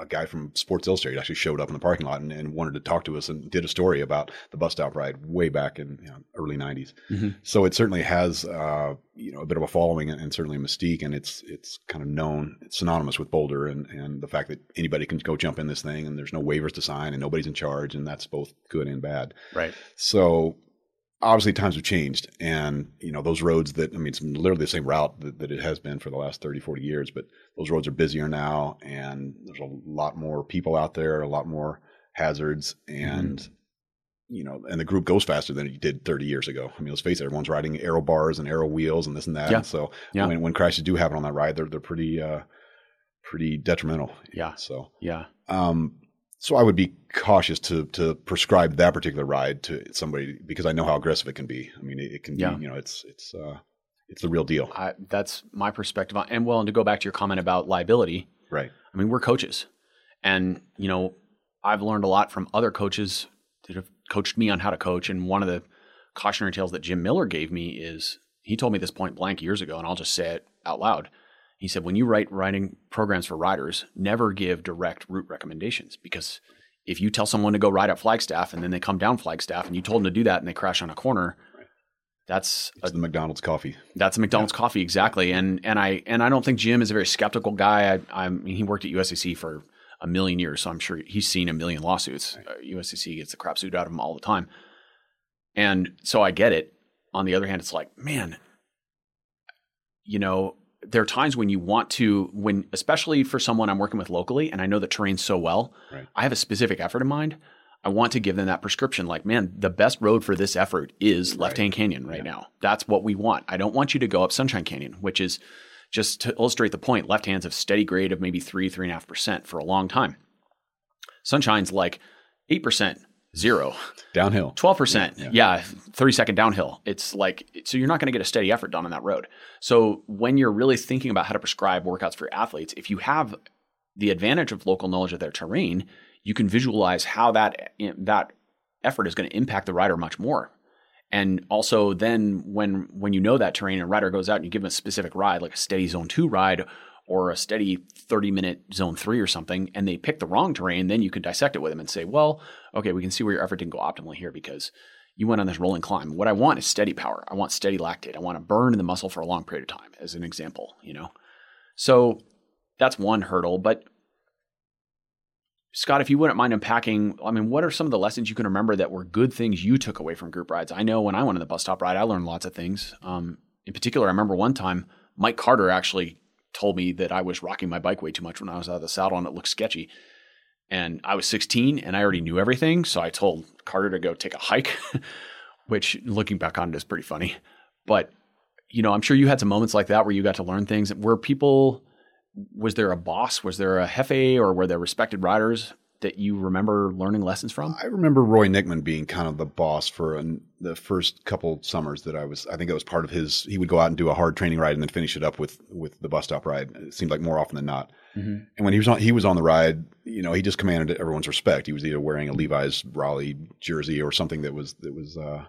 a guy from Sports Illustrated actually showed up in the parking lot and, and, wanted to talk to us and did a story about the bus stop ride way back in you know, early '90s. Mm-hmm. So it certainly has uh, you know a bit of a following and, and, certainly a mystique, and it's it's kind of known, it's synonymous with Boulder, and and the fact that anybody can go jump in this thing and there's no waivers to sign and nobody's in charge, and that's both good and bad. Right. So obviously times have changed and you know those roads that i mean it's literally the same route that, that, it has been for the last 30 40 years but those roads are busier now and there's a lot more people out there a lot more hazards and mm-hmm. you know and the group goes faster than it did 30 years ago i mean let's face it everyone's riding aero bars and aero wheels and this and that yeah. And so yeah. when, when crashes do happen on that ride they're they're pretty uh pretty detrimental yeah so yeah um so I would be cautious to to prescribe that particular ride to somebody because I know how aggressive it can be. I mean, it, it can be, you know, it's it's uh, it's the real deal. I, that's my perspective on, and well, and to go back to your comment about liability, right? I mean, we're coaches, and you know, I've learned a lot from other coaches that have coached me on how to coach. And one of the cautionary tales that Jim Miller gave me is he told me this point blank years ago, and I'll just say it out loud. He said, when you write writing programs for riders, never give direct route recommendations because if you tell someone to go ride up Flagstaff and then they come down Flagstaff and you told them to do that and they crash on a corner, that's a, the McDonald's coffee. That's a McDonald's yeah. coffee, exactly. And and I and I don't think Jim is a very skeptical guy. I, I mean, he worked at USAC for a million years, so I'm sure he's seen a million lawsuits. Right. Uh, USCC gets the crap suit out of him all the time, and so I get it. On the other hand, it's like, man, you know, there are times when you want to when especially for someone I'm working with locally and I know the terrain so well, right. I have a specific effort in mind. I want to give them that prescription like, man, the best road for this effort is right. Left Hand Canyon right yeah. now. That's what we want. I don't want you to go up Sunshine Canyon, which is just to illustrate the point, left hands have steady grade of maybe three, three and a half percent for a long time. Sunshine's like eight percent, zero. Downhill. 12%. Yeah, yeah. 30 second downhill. It's like, so you're not going to get a steady effort done on that road. So when you're really thinking about how to prescribe workouts for athletes, if you have the advantage of local knowledge of their terrain, you can visualize how that, eh, that effort is going to impact the rider much more. And also then when, when you know that terrain and rider goes out and you give them a specific ride, like a steady zone two ride or a steady 30 minute zone three or something, and they pick the wrong terrain, then you can dissect it with them and say, well, okay, we can see where your effort didn't go optimally here because you went on this rolling climb. What I want is steady power. I want steady lactate. I want to burn in the muscle for a long period of time, as an example, you know? So that's one hurdle. But Scott, if you wouldn't mind unpacking, I mean, what are some of the lessons you can remember that were good things you took away from group rides? I know when I went on the bus stop ride, I learned lots of things. Um, in particular, I remember one time Mike Carter actually told me that I was rocking my bike way too much when I was out of the saddle and it looked sketchy. And I was 16 and I already knew everything. So I told Carter to go take a hike, [LAUGHS] which looking back on it is pretty funny. But, you know, I'm sure you had some moments like that where you got to learn things. Were people, was there a boss? Was there a jefe or were there respected riders that you remember learning lessons from? I remember Roy Knickman being kind of the boss for an, the first couple summers that I was. I think it was part of his. He would go out and do a hard training ride and then finish it up with with the bus stop ride. It seemed like more often than not. Mm-hmm. And when he was on, he was on the ride. You know, he just commanded everyone's respect. He was either wearing a Levi's Raleigh jersey or something that was that was. Uh,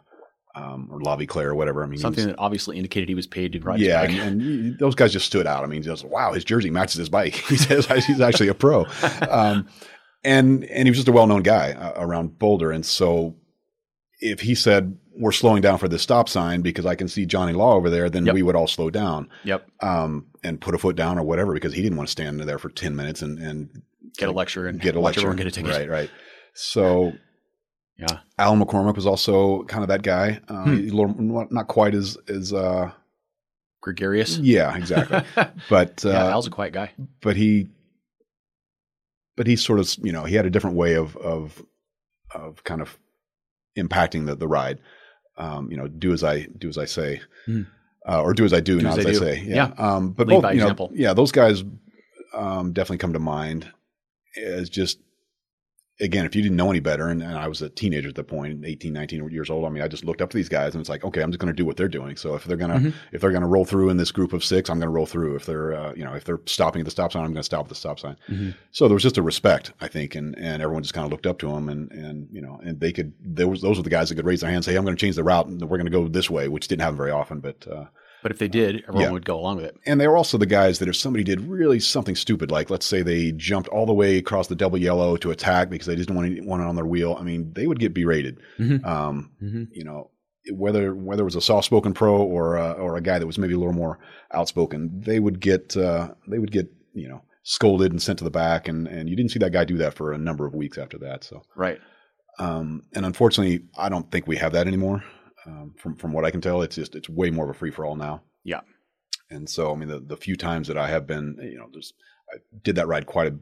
um, or La Vie Claire or whatever. I mean, something was, that obviously indicated he was paid to ride. Yeah, and, and, those guys just stood out. I mean, just wow, his jersey matches his bike. [LAUGHS] he says he's actually a pro. [LAUGHS] Um, and and he was just a well known guy uh, around Boulder, and so if he said we're slowing down for this stop sign because I can see Johnny Law over there, then yep. we would all slow down. Yep. Um, and put a foot down or whatever because he didn't want to stand there for ten minutes and and get a lecture and get a lecture and get a ticket. Right, right. So. Yeah, Alan McCormack was also kind of that guy. Uh, hmm. little, not quite as as uh, gregarious. Yeah, exactly. [LAUGHS] but uh, yeah, Al's a quiet guy. But he but he sort of you know he had a different way of of of kind of impacting the the ride. Um, you know, do as I do as I say, mm. uh, or do as I do, do not as, I, I say. Yeah. yeah. Um, but Lead both, you know, yeah, those guys um, definitely come to mind as just again, if you didn't know any better, and, and, I was a teenager at the point, 18, 19 years old, I mean, I just looked up to these guys and it's like, okay, I'm just going to do what they're doing. So if they're going to, mm-hmm. if they're going to roll through in this group of six, I'm going to roll through. If they're, uh, you know, if they're stopping at the stop sign, I'm going to stop at the stop sign. Mm-hmm. So there was just a respect, I think, and, and everyone just kind of looked up to them and, and, you know, and they could, those, those were the guys that could raise their hand and say, hey, I'm going to change the route and we're going to go this way, which didn't happen very often, but, uh, But if they did, everyone Yeah. would go along with it. And they were also the guys that if somebody did really something stupid, like let's say they jumped all the way across the double yellow to attack because they didn't want anyone on their wheel, I mean, they would get berated. Mhm. Um, Mm-hmm. you know, whether whether it was a soft spoken pro or uh, or a guy that was maybe a little more outspoken, they would get uh, they would get you know scolded and sent to the back, and and you didn't see that guy do that for a number of weeks after that. So, Right. um, and unfortunately, I don't think we have that anymore. Um, from from what I can tell, it's just it's way more of a free for all now. Yeah. And so, I mean, the the few times that I have been, you know, there's I did that ride quite a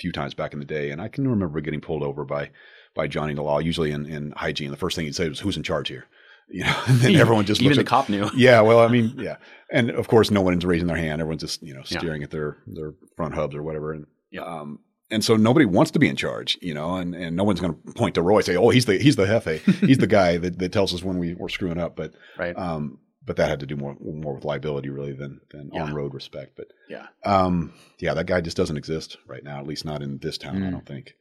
few times back in the day, and I can remember getting pulled over by by Johnny the Law, usually in, in Hygiene. The first thing he'd say was, "Who's in charge here?" [LAUGHS] You know, and then everyone just even the at, cop knew. [LAUGHS] yeah, well, I mean, yeah, and of course, no one's raising their hand. Everyone's just you know Yeah. staring at their their front hubs or whatever, and Yeah. um, and so nobody wants to be in charge, you know, and, and no one's going to point to Roy and say, oh, he's the he's the jefe, he's the guy that, that tells us when we we're screwing up, but Right. um, but that had to do more more with liability really than than Yeah. on road respect, but yeah. um, yeah, that guy just doesn't exist right now, at least not in this town, I Mm. don't think.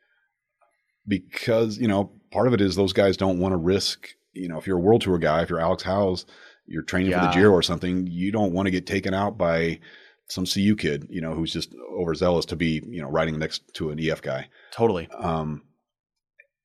Because, you know, part of it is those guys don't want to risk, you know, if you're a world tour guy, if you're Alex Howes, you're training for the Giro or something, you don't want to get taken out by some CU kid, you know, who's just overzealous to be, you know, riding next to an EF guy. Totally. Um,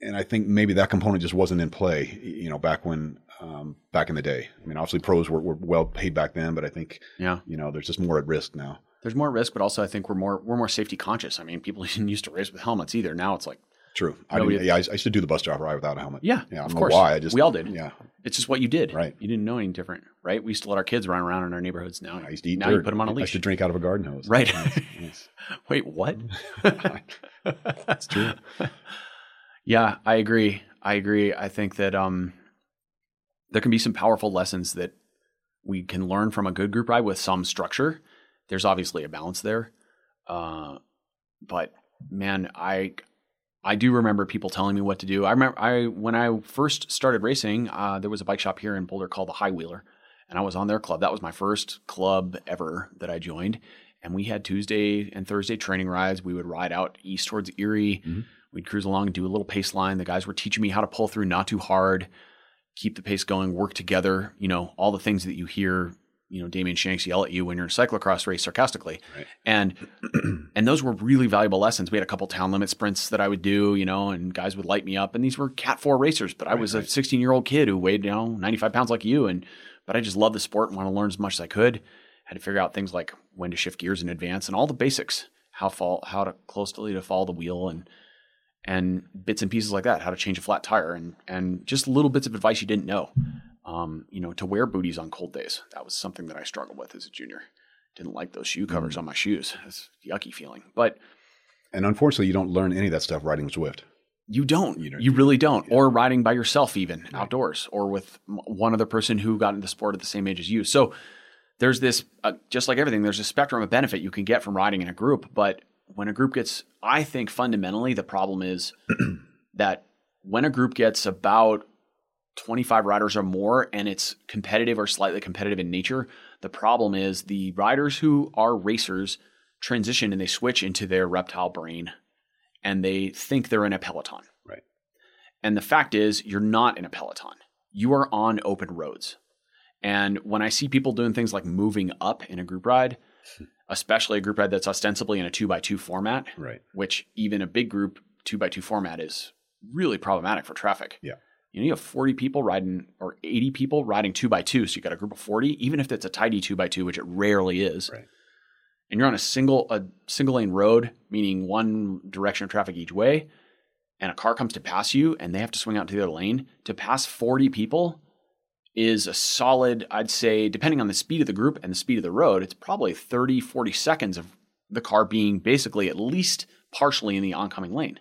and I think maybe that component just wasn't in play, you know, back when, um, back in the day. I mean, obviously pros were, were well paid back then, but I think, Yeah. you know, there's just more at risk now. There's more risk, but also I think we're more we're more safety conscious. I mean, people [LAUGHS] didn't used to race with helmets either. Now it's like, True. I didn't, yeah, I, I used to do the bus driver ride without a helmet. yeah, Yeah, I of course. why. I just we all did. Yeah, It's just what you did. Right. You didn't know any different, right? We used to let our kids run around in our neighborhoods. Now, I used to eat now dirt. you put them on a I used leash. to drink out of a garden hose. Right. [LAUGHS] Wait, what? [LAUGHS] That's [LAUGHS] true. Yeah, I agree. I agree. I think that um, there can be some powerful lessons that we can learn from a good group ride with some structure. There's obviously a balance there, uh, but man, I I do remember people telling me what to do. I remember I when I first started racing, uh, there was a bike shop here in Boulder called the High Wheeler, and I was on their club. That was my first club ever that I joined, and we had Tuesday and Thursday training rides. We would ride out east towards Erie. Mhm. We'd cruise along, do a little pace line. The guys were teaching me how to pull through not too hard, keep the pace going, work together. You know, all the things that you hear, you know, Damien Shanks yell at you when you're in a cyclocross race sarcastically. Right. And [CLEARS THROAT] and those were really valuable lessons. We had a couple town limit sprints that I would do, you know, and guys would light me up. And these were Cat Four racers, but I Right, was a 16 year old kid who weighed, you know, 95 pounds like you, and but I just loved the sport and want to learn as much as I could. Had to figure out things like when to shift gears in advance and all the basics, how fall, how to closely to follow the wheel and and bits and pieces like that, how to change a flat tire and and just little bits of advice you didn't know. Um, you know, to wear booties on cold days. That was something that I struggled with as a junior. Didn't like those shoe covers on my shoes. It's yucky feeling. But And unfortunately, you don't learn any of that stuff riding Zwift. you don't. You You, don't- really don't. Or riding by yourself, even outdoors, or with one other person who got into the sport at the same age as you. So there's this, uh, just like everything, there's a spectrum of benefit you can get from riding in a group. But when a group gets, I think fundamentally the problem is [CLEARS THROAT] that when a group gets about 25 riders or more and it's competitive or slightly competitive in nature, the problem is the riders who are racers transition and they switch into their reptile brain and they think they're in a peloton. Right. And the fact is, you're not in a peloton. You are on open roads. And when I see people doing things like moving up in a group ride, [LAUGHS] especially a group ride that's ostensibly in a two by two format, Right. which even a big group two by two format is really problematic for traffic. Yeah. You know, you have 40 people riding or 80 people riding two by two. So you got a group of 40, even if it's a tidy two by two, which it rarely is. Right. And you're on a single, a single lane road, meaning one direction of traffic each way. And a car comes to pass you and they have to swing out to the other lane to pass 40 people is a solid, I'd say, depending on the speed of the group and the speed of the road, it's probably 30, 40 seconds of the car being basically at least partially in the oncoming lane.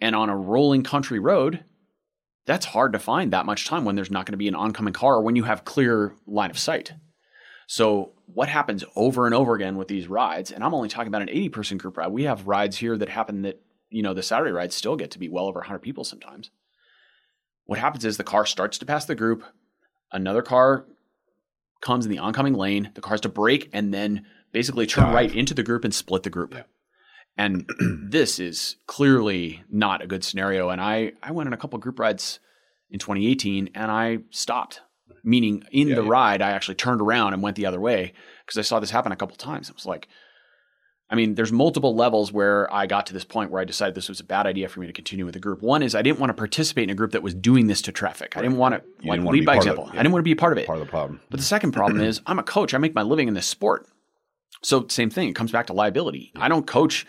And on a rolling country road, that's hard to find that much time when there's not going to be an oncoming car or when you have clear line of sight. So, what happens over and over again with these rides, and I'm only talking about an 80 person group ride. We have rides here that happen that, you know, the Saturday rides still get to be well over 100 people sometimes. What happens is the car starts to pass the group, another car comes in the oncoming lane, the car's to brake and then basically turn Dive. right into the group and split the group. And [CLEARS THROAT] this is clearly not a good scenario. And I, I went on a couple group rides in 2018 and I stopped. Meaning, in Yeah, the yeah. ride, I actually turned around and went the other way because I saw this happen a couple times. I was like, I mean, there's multiple levels where I got to this point where I decided this was a bad idea for me to continue with the group. One is I didn't want to participate in a group that was doing this to traffic. I didn't want to You like didn't wanna lead by example. I didn't want to be a part of it. Part of the problem. But the second problem [CLEARS THROAT] is I'm a coach. I make my living in this sport. So same thing. It comes back to liability. I don't coach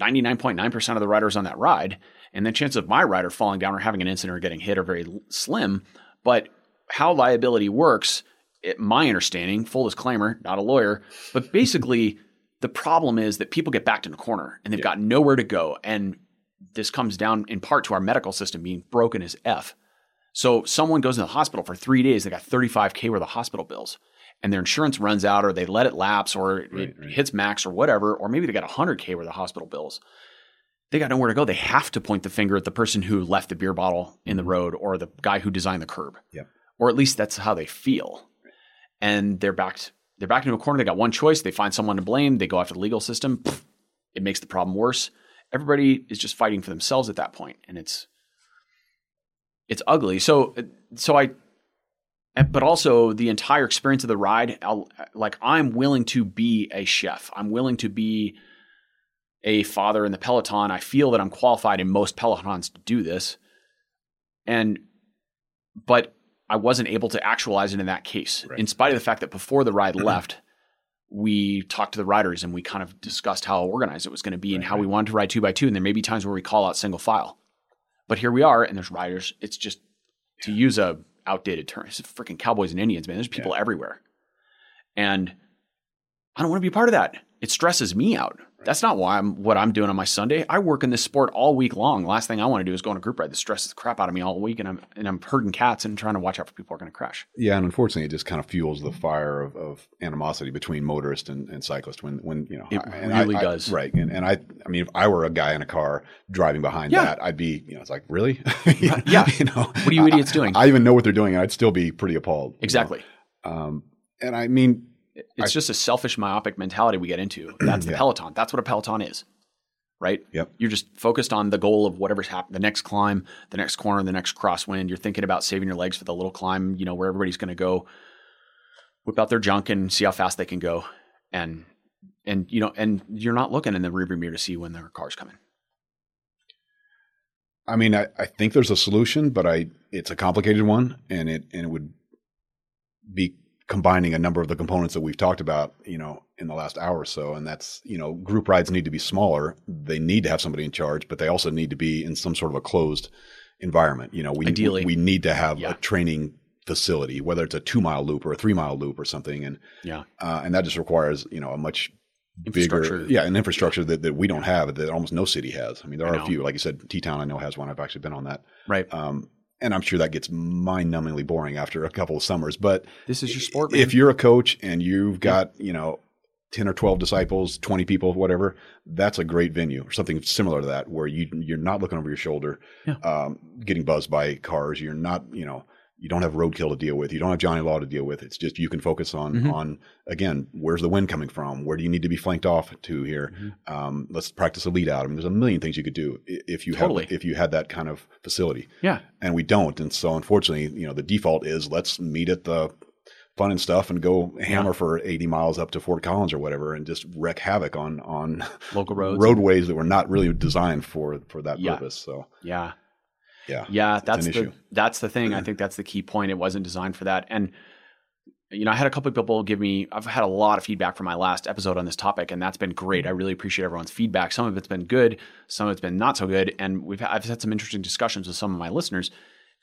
99.9% of the riders on that ride. And the chance of my rider falling down or having an incident or getting hit are very slim. But how liability works, it, my understanding, full disclaimer, not a lawyer, but basically the problem is that people get backed in a corner and they've got nowhere to go. And this comes down in part to our medical system being broken as F. So someone goes in the hospital for three days, they got 35K worth of hospital bills, and their insurance runs out, or they let it lapse, or it Right, right. hits max, or whatever, or maybe they got 100K worth of hospital bills. They got nowhere to go. They have to point the finger at the person who left the beer bottle in the mm-hmm. road or the guy who designed the curb. Yep. Or at least that's how they feel. And they're backed they're backed into a corner. They got one choice. They find someone to blame. They go after the legal system. It makes the problem worse. Everybody is just fighting for themselves at that point, and it's it's ugly. So uh, so I but also the entire experience of the ride I'll, like i'm willing to be a chef. I'm willing to be a father in the peloton. I feel that i'm qualified in most pelotons to do this. And but i wasn't able to actualize it in that case. Right. in spite of the fact that before the ride mm-hmm. left we talked to the riders and we kind of discussed how organized it was going to be and how we wanted to ride two by two. And there may be times where we call out single file. But here we are and there's riders. It's just to use a outdated term. It's freaking cowboys and indians man. There's people everywhere. And i don't want to be a part of that. It stresses me out that's not why i'm what i'm doing on my sunday i work in this sport all week long last thing i want to do is go on a group ride that stresses the crap out of me all week and i'm and i'm herding cats and trying to watch out for people who are going to crash Yeah, and unfortunately, it just kind of fuels the fire of, of animosity between motorist and, and cyclist. When when you know, It and really I- I- does. right? And, and I, I mean, if I were a guy in a car driving behind Yeah. that, I'd be, you know, it's like really, [LAUGHS] Yeah. [LAUGHS] you know, What are you idiots doing? I, I even know what they're doing, and I'd still be pretty appalled. you know? exactly Um, and I mean, it's just a selfish myopic mentality we get into. [CLEARS THROAT] That's the Yeah. peloton. That's what a peloton is right? Yep. you're just focused on the goal of whatever's happening the next climb the next corner the next crosswind you're thinking about saving your legs for the little climb you know where everybody's going to go whip out their junk and see how fast they can go. And and you know and you're not looking in the rearview mirror to see when their car's coming. I mean, I, I think there's a solution, but I it's a complicated one, and it and it would be combining a number of the components that we've talked about, you know, in the last hour or so. And that's, you know, group rides need to be smaller. They need to have somebody in charge, but they also need to be in some sort of a closed environment. You know, we Ideally. we need to have Yeah. a training facility, whether it's a two mile loop or a three mile loop or something, and yeah uh, and that just requires you know a much bigger yeah an infrastructure that, that we don't have that almost no city has i mean there I are know. a few like you said t-town i know has one i've actually been on that right um, and i'm sure that gets mind-numbingly boring after a couple of summers but this is your sport man. if you're a coach and you've got you know 10 or 12 disciples 20 people whatever that's a great venue or something similar to that where you you're not looking over your shoulder Yeah. um, getting buzzed by cars you're not you know you don't have roadkill to deal with you don't have johnny law to deal with it's just you can focus on Mhm. on again where's the wind coming from where do you need to be flanked off to here Mhm. um, let's practice a lead out I mean, there's a million things you could do if you Totally. have if you had that kind of facility yeah and we don't. And so, unfortunately, you know, the default is let's meet at the fun and stuff and go hammer for 80 miles up to Fort Collins or whatever and just wreak havoc on on local roads [LAUGHS] roadways that were not really designed for for that Yeah. purpose. So, yeah yeah. Yeah, that's the issue. that's the thing. I think that's the key point. It wasn't designed for that. And you know, I had a couple of people give me I've had a lot of feedback from my last episode on this topic and that's been great. I really appreciate everyone's feedback. Some of it's been good, some of it's been not so good, and we've I've had some interesting discussions with some of my listeners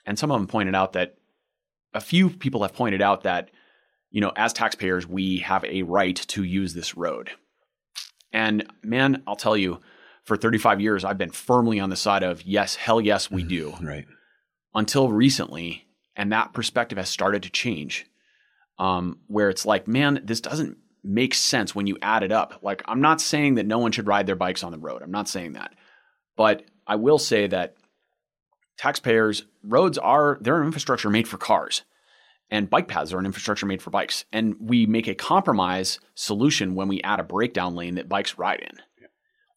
and some of them pointed out that a few people have pointed out that you know, as taxpayers, we have a right to use this road. And man, I'll tell you, for 35 years, I've been firmly on the side of yes, hell yes, we do Right. until recently, and that perspective has started to change. Um, where it's like, man, this doesn't make sense when you add it up. Like, I'm not saying that no one should ride their bikes on the road. I'm not saying that, but I will say that taxpayers, roads are they're an infrastructure made for cars, and bike paths are an infrastructure made for bikes. And we make a compromise solution when we add a breakdown lane that bikes ride in.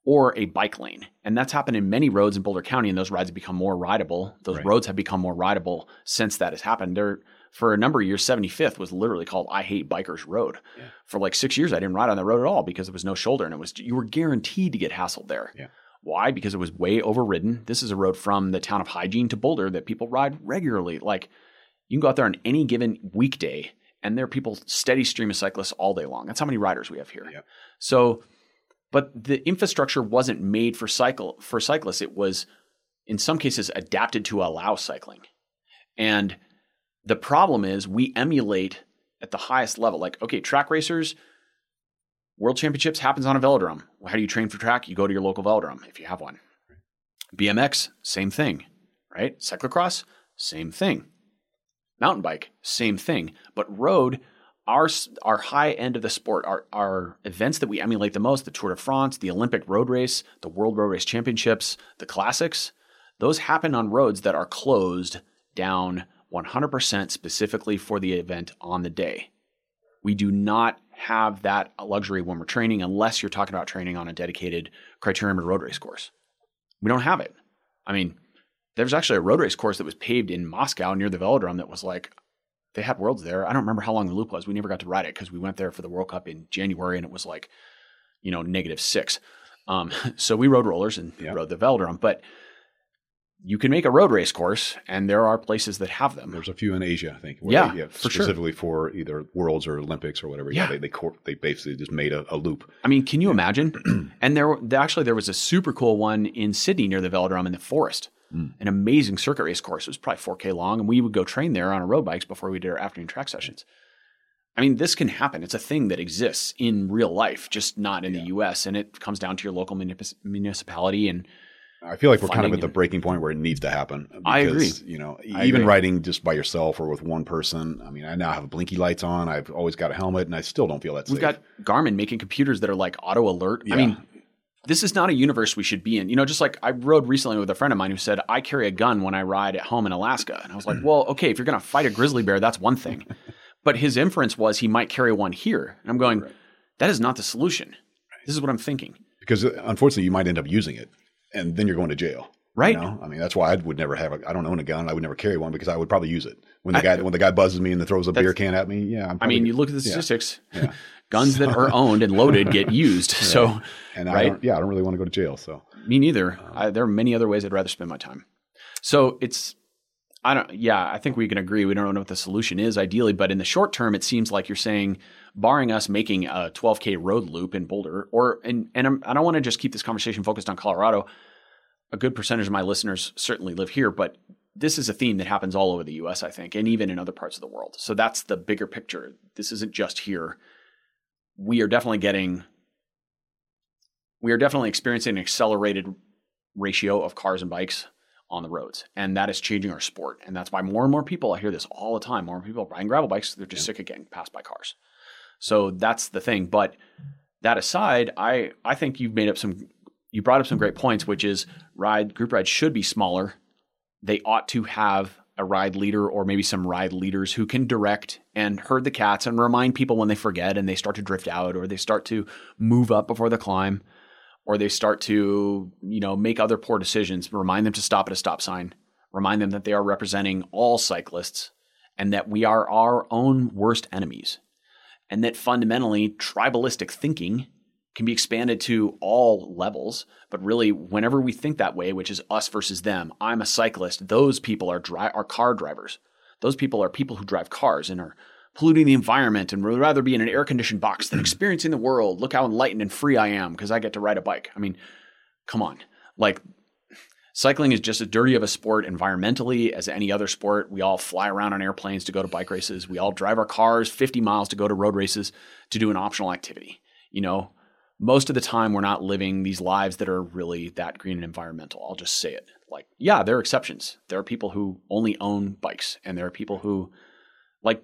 Or a bike lane. And that's happened in many roads in Boulder County, and those rides have become more rideable. Those Right. roads have become more rideable since that has happened. There, for a number of years, 75th was literally called I Hate Bikers Road. Yeah. For like six years, I didn't ride on that road at all because there was no shoulder, and it was you were guaranteed to get hassled there. Yeah. Why? Because it was way overridden. This is a road from the town of Hygiene to Boulder that people ride regularly. Like you can go out there on any given weekday, and there are people steady stream of cyclists all day long. That's how many riders we have here. Yeah. So, but the infrastructure wasn't made for cycle for cyclists. It was, in some cases, adapted to allow cycling. And the problem is we emulate at the highest level. Like, okay, track racers, World Championships happens on a velodrome. Well, how do you train for track? You go to your local velodrome if you have one. BMX, same thing, right? Cyclocross, same thing. Mountain bike, same thing. But road, our our high end of the sport, our our events that we emulate the most, the Tour de France, the Olympic road race, the World Road Race Championships, the classics, those happen on roads that are closed down 100% specifically for the event on the day. We do not have that luxury when we're training unless you're talking about training on a dedicated criterium or road race course. We don't have it. I mean, there was actually a road race course that was paved in Moscow near the velodrome that was like they had worlds there. I don't remember how long the loop was. We never got to ride it because we went there for the World Cup in January and it was like, you know, negative six. Um, [LAUGHS] so we rode rollers and Yeah. rode the velodrome, but you can make a road race course and there are places that have them. There's a few in Asia, I think. Yeah, they, for sure. specifically for either Worlds or Olympics or whatever. Yeah. they they, cor- they basically just made a, a loop. I mean, can you imagine? [CLEARS THROAT] and there actually there was a super cool one in Sydney near the velodrome in the forest. Mm. An amazing circuit race course. It was probably 4K long, and we would go train there on our road bikes before we did our afternoon track sessions. I mean, this can happen. It's a thing that exists in real life, just not in the U.S. And it comes down to your local munip- municipality. And I feel like we're kind of at the breaking point where it needs to happen. I agree. You know, I even agree. riding just by yourself or with one person. I mean, I now have blinky lights on. I've always got a helmet, and I still don't feel that we've safe. got Garmin making computers that are like auto alert. I mean, this is not a universe we should be in. You know, just like I rode recently with a friend of mine who said, I carry a gun when I ride at home in Alaska. And I was like, well, okay, if you're going to fight a grizzly bear, that's one thing. [LAUGHS] but his inference was he might carry one here. And I'm going, that is not the solution. This is what I'm thinking. because uh, unfortunately, you might end up using it, and then you're going to jail. Right. You know? I mean, that's why I would never have. A, I don't own a gun. I would never carry one because I would probably use it when the guy when the guy buzzes me and then throws a beer can at me. Yeah, I'm I mean, you look at the statistics. Yeah. [LAUGHS] Guns that are owned and loaded get used. [LAUGHS] So, and I right? don't, yeah, I don't really want to go to jail. So Me neither. Um, I, there are many other ways I'd rather spend my time. So it's, I don't, yeah, I think we can agree. We don't know what the solution is ideally, but in the short term, it seems like you're saying, barring us making a 12K road loop in Boulder, or, and, and I'm, I don't want to just keep this conversation focused on Colorado. A good percentage of my listeners certainly live here, but this is a theme that happens all over the US, I think, and even in other parts of the world. So that's the bigger picture. This isn't just here. We are definitely getting we are definitely experiencing an accelerated ratio of cars and bikes on the roads. And that is changing our sport. And that's why more and more people, I hear this all the time, more people riding gravel bikes, they're just sick of getting passed by cars. So that's the thing. But that aside, I, I think you've made up some, you brought up some great points, which is ride, group rides should be smaller. They ought to have a ride leader or maybe some ride leaders who can direct and herd the cats and remind people when they forget and they start to drift out or they start to move up before the climb or they start to, you know, make other poor decisions, remind them to stop at a stop sign, remind them that they are representing all cyclists and that we are our own worst enemies. And that fundamentally tribalistic thinking can be expanded to all levels, but really whenever we think that way, which is us versus them, I'm a cyclist, those people are dri- are car drivers. Those people are people who drive cars and are polluting the environment and would rather be in an air conditioned box than mm-hmm. experiencing the world. Look how enlightened and free I am because I get to ride a bike. I mean, come on. Like cycling is just as dirty of a sport environmentally as any other sport. We all fly around on airplanes to go to bike races. We all drive our cars 50 miles to go to road races to do an optional activity. You know, most of the time we're not living these lives that are really that green and environmental. I'll just say it. Like, yeah, there are exceptions. There are people who only own bikes and there are people who like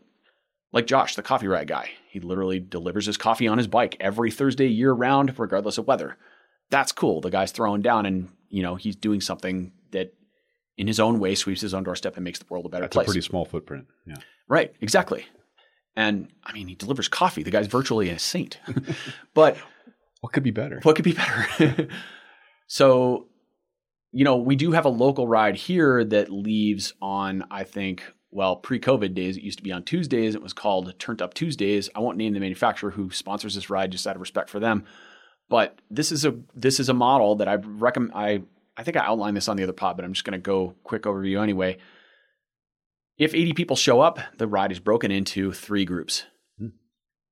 like Josh, the coffee rag guy. He literally delivers his coffee on his bike every Thursday year round, regardless of weather. That's cool. The guy's throwing down and, you know, he's doing something that in his own way sweeps his own doorstep and makes the world a better that's place. a pretty small footprint. Yeah. Right, exactly. And I mean, he delivers coffee. The guy's virtually a saint. [LAUGHS] but What could be better? What could be better? [LAUGHS] so, you know, we do have a local ride here that leaves on, I think, well, pre-COVID days, it used to be on Tuesdays. It was called Turned Up Tuesdays. I won't name the manufacturer who sponsors this ride, just out of respect for them. But this is a this is a model that I recommend. I I think I outlined this on the other pod, but I'm just going to go quick overview anyway. If 80 people show up, the ride is broken into three groups, hmm.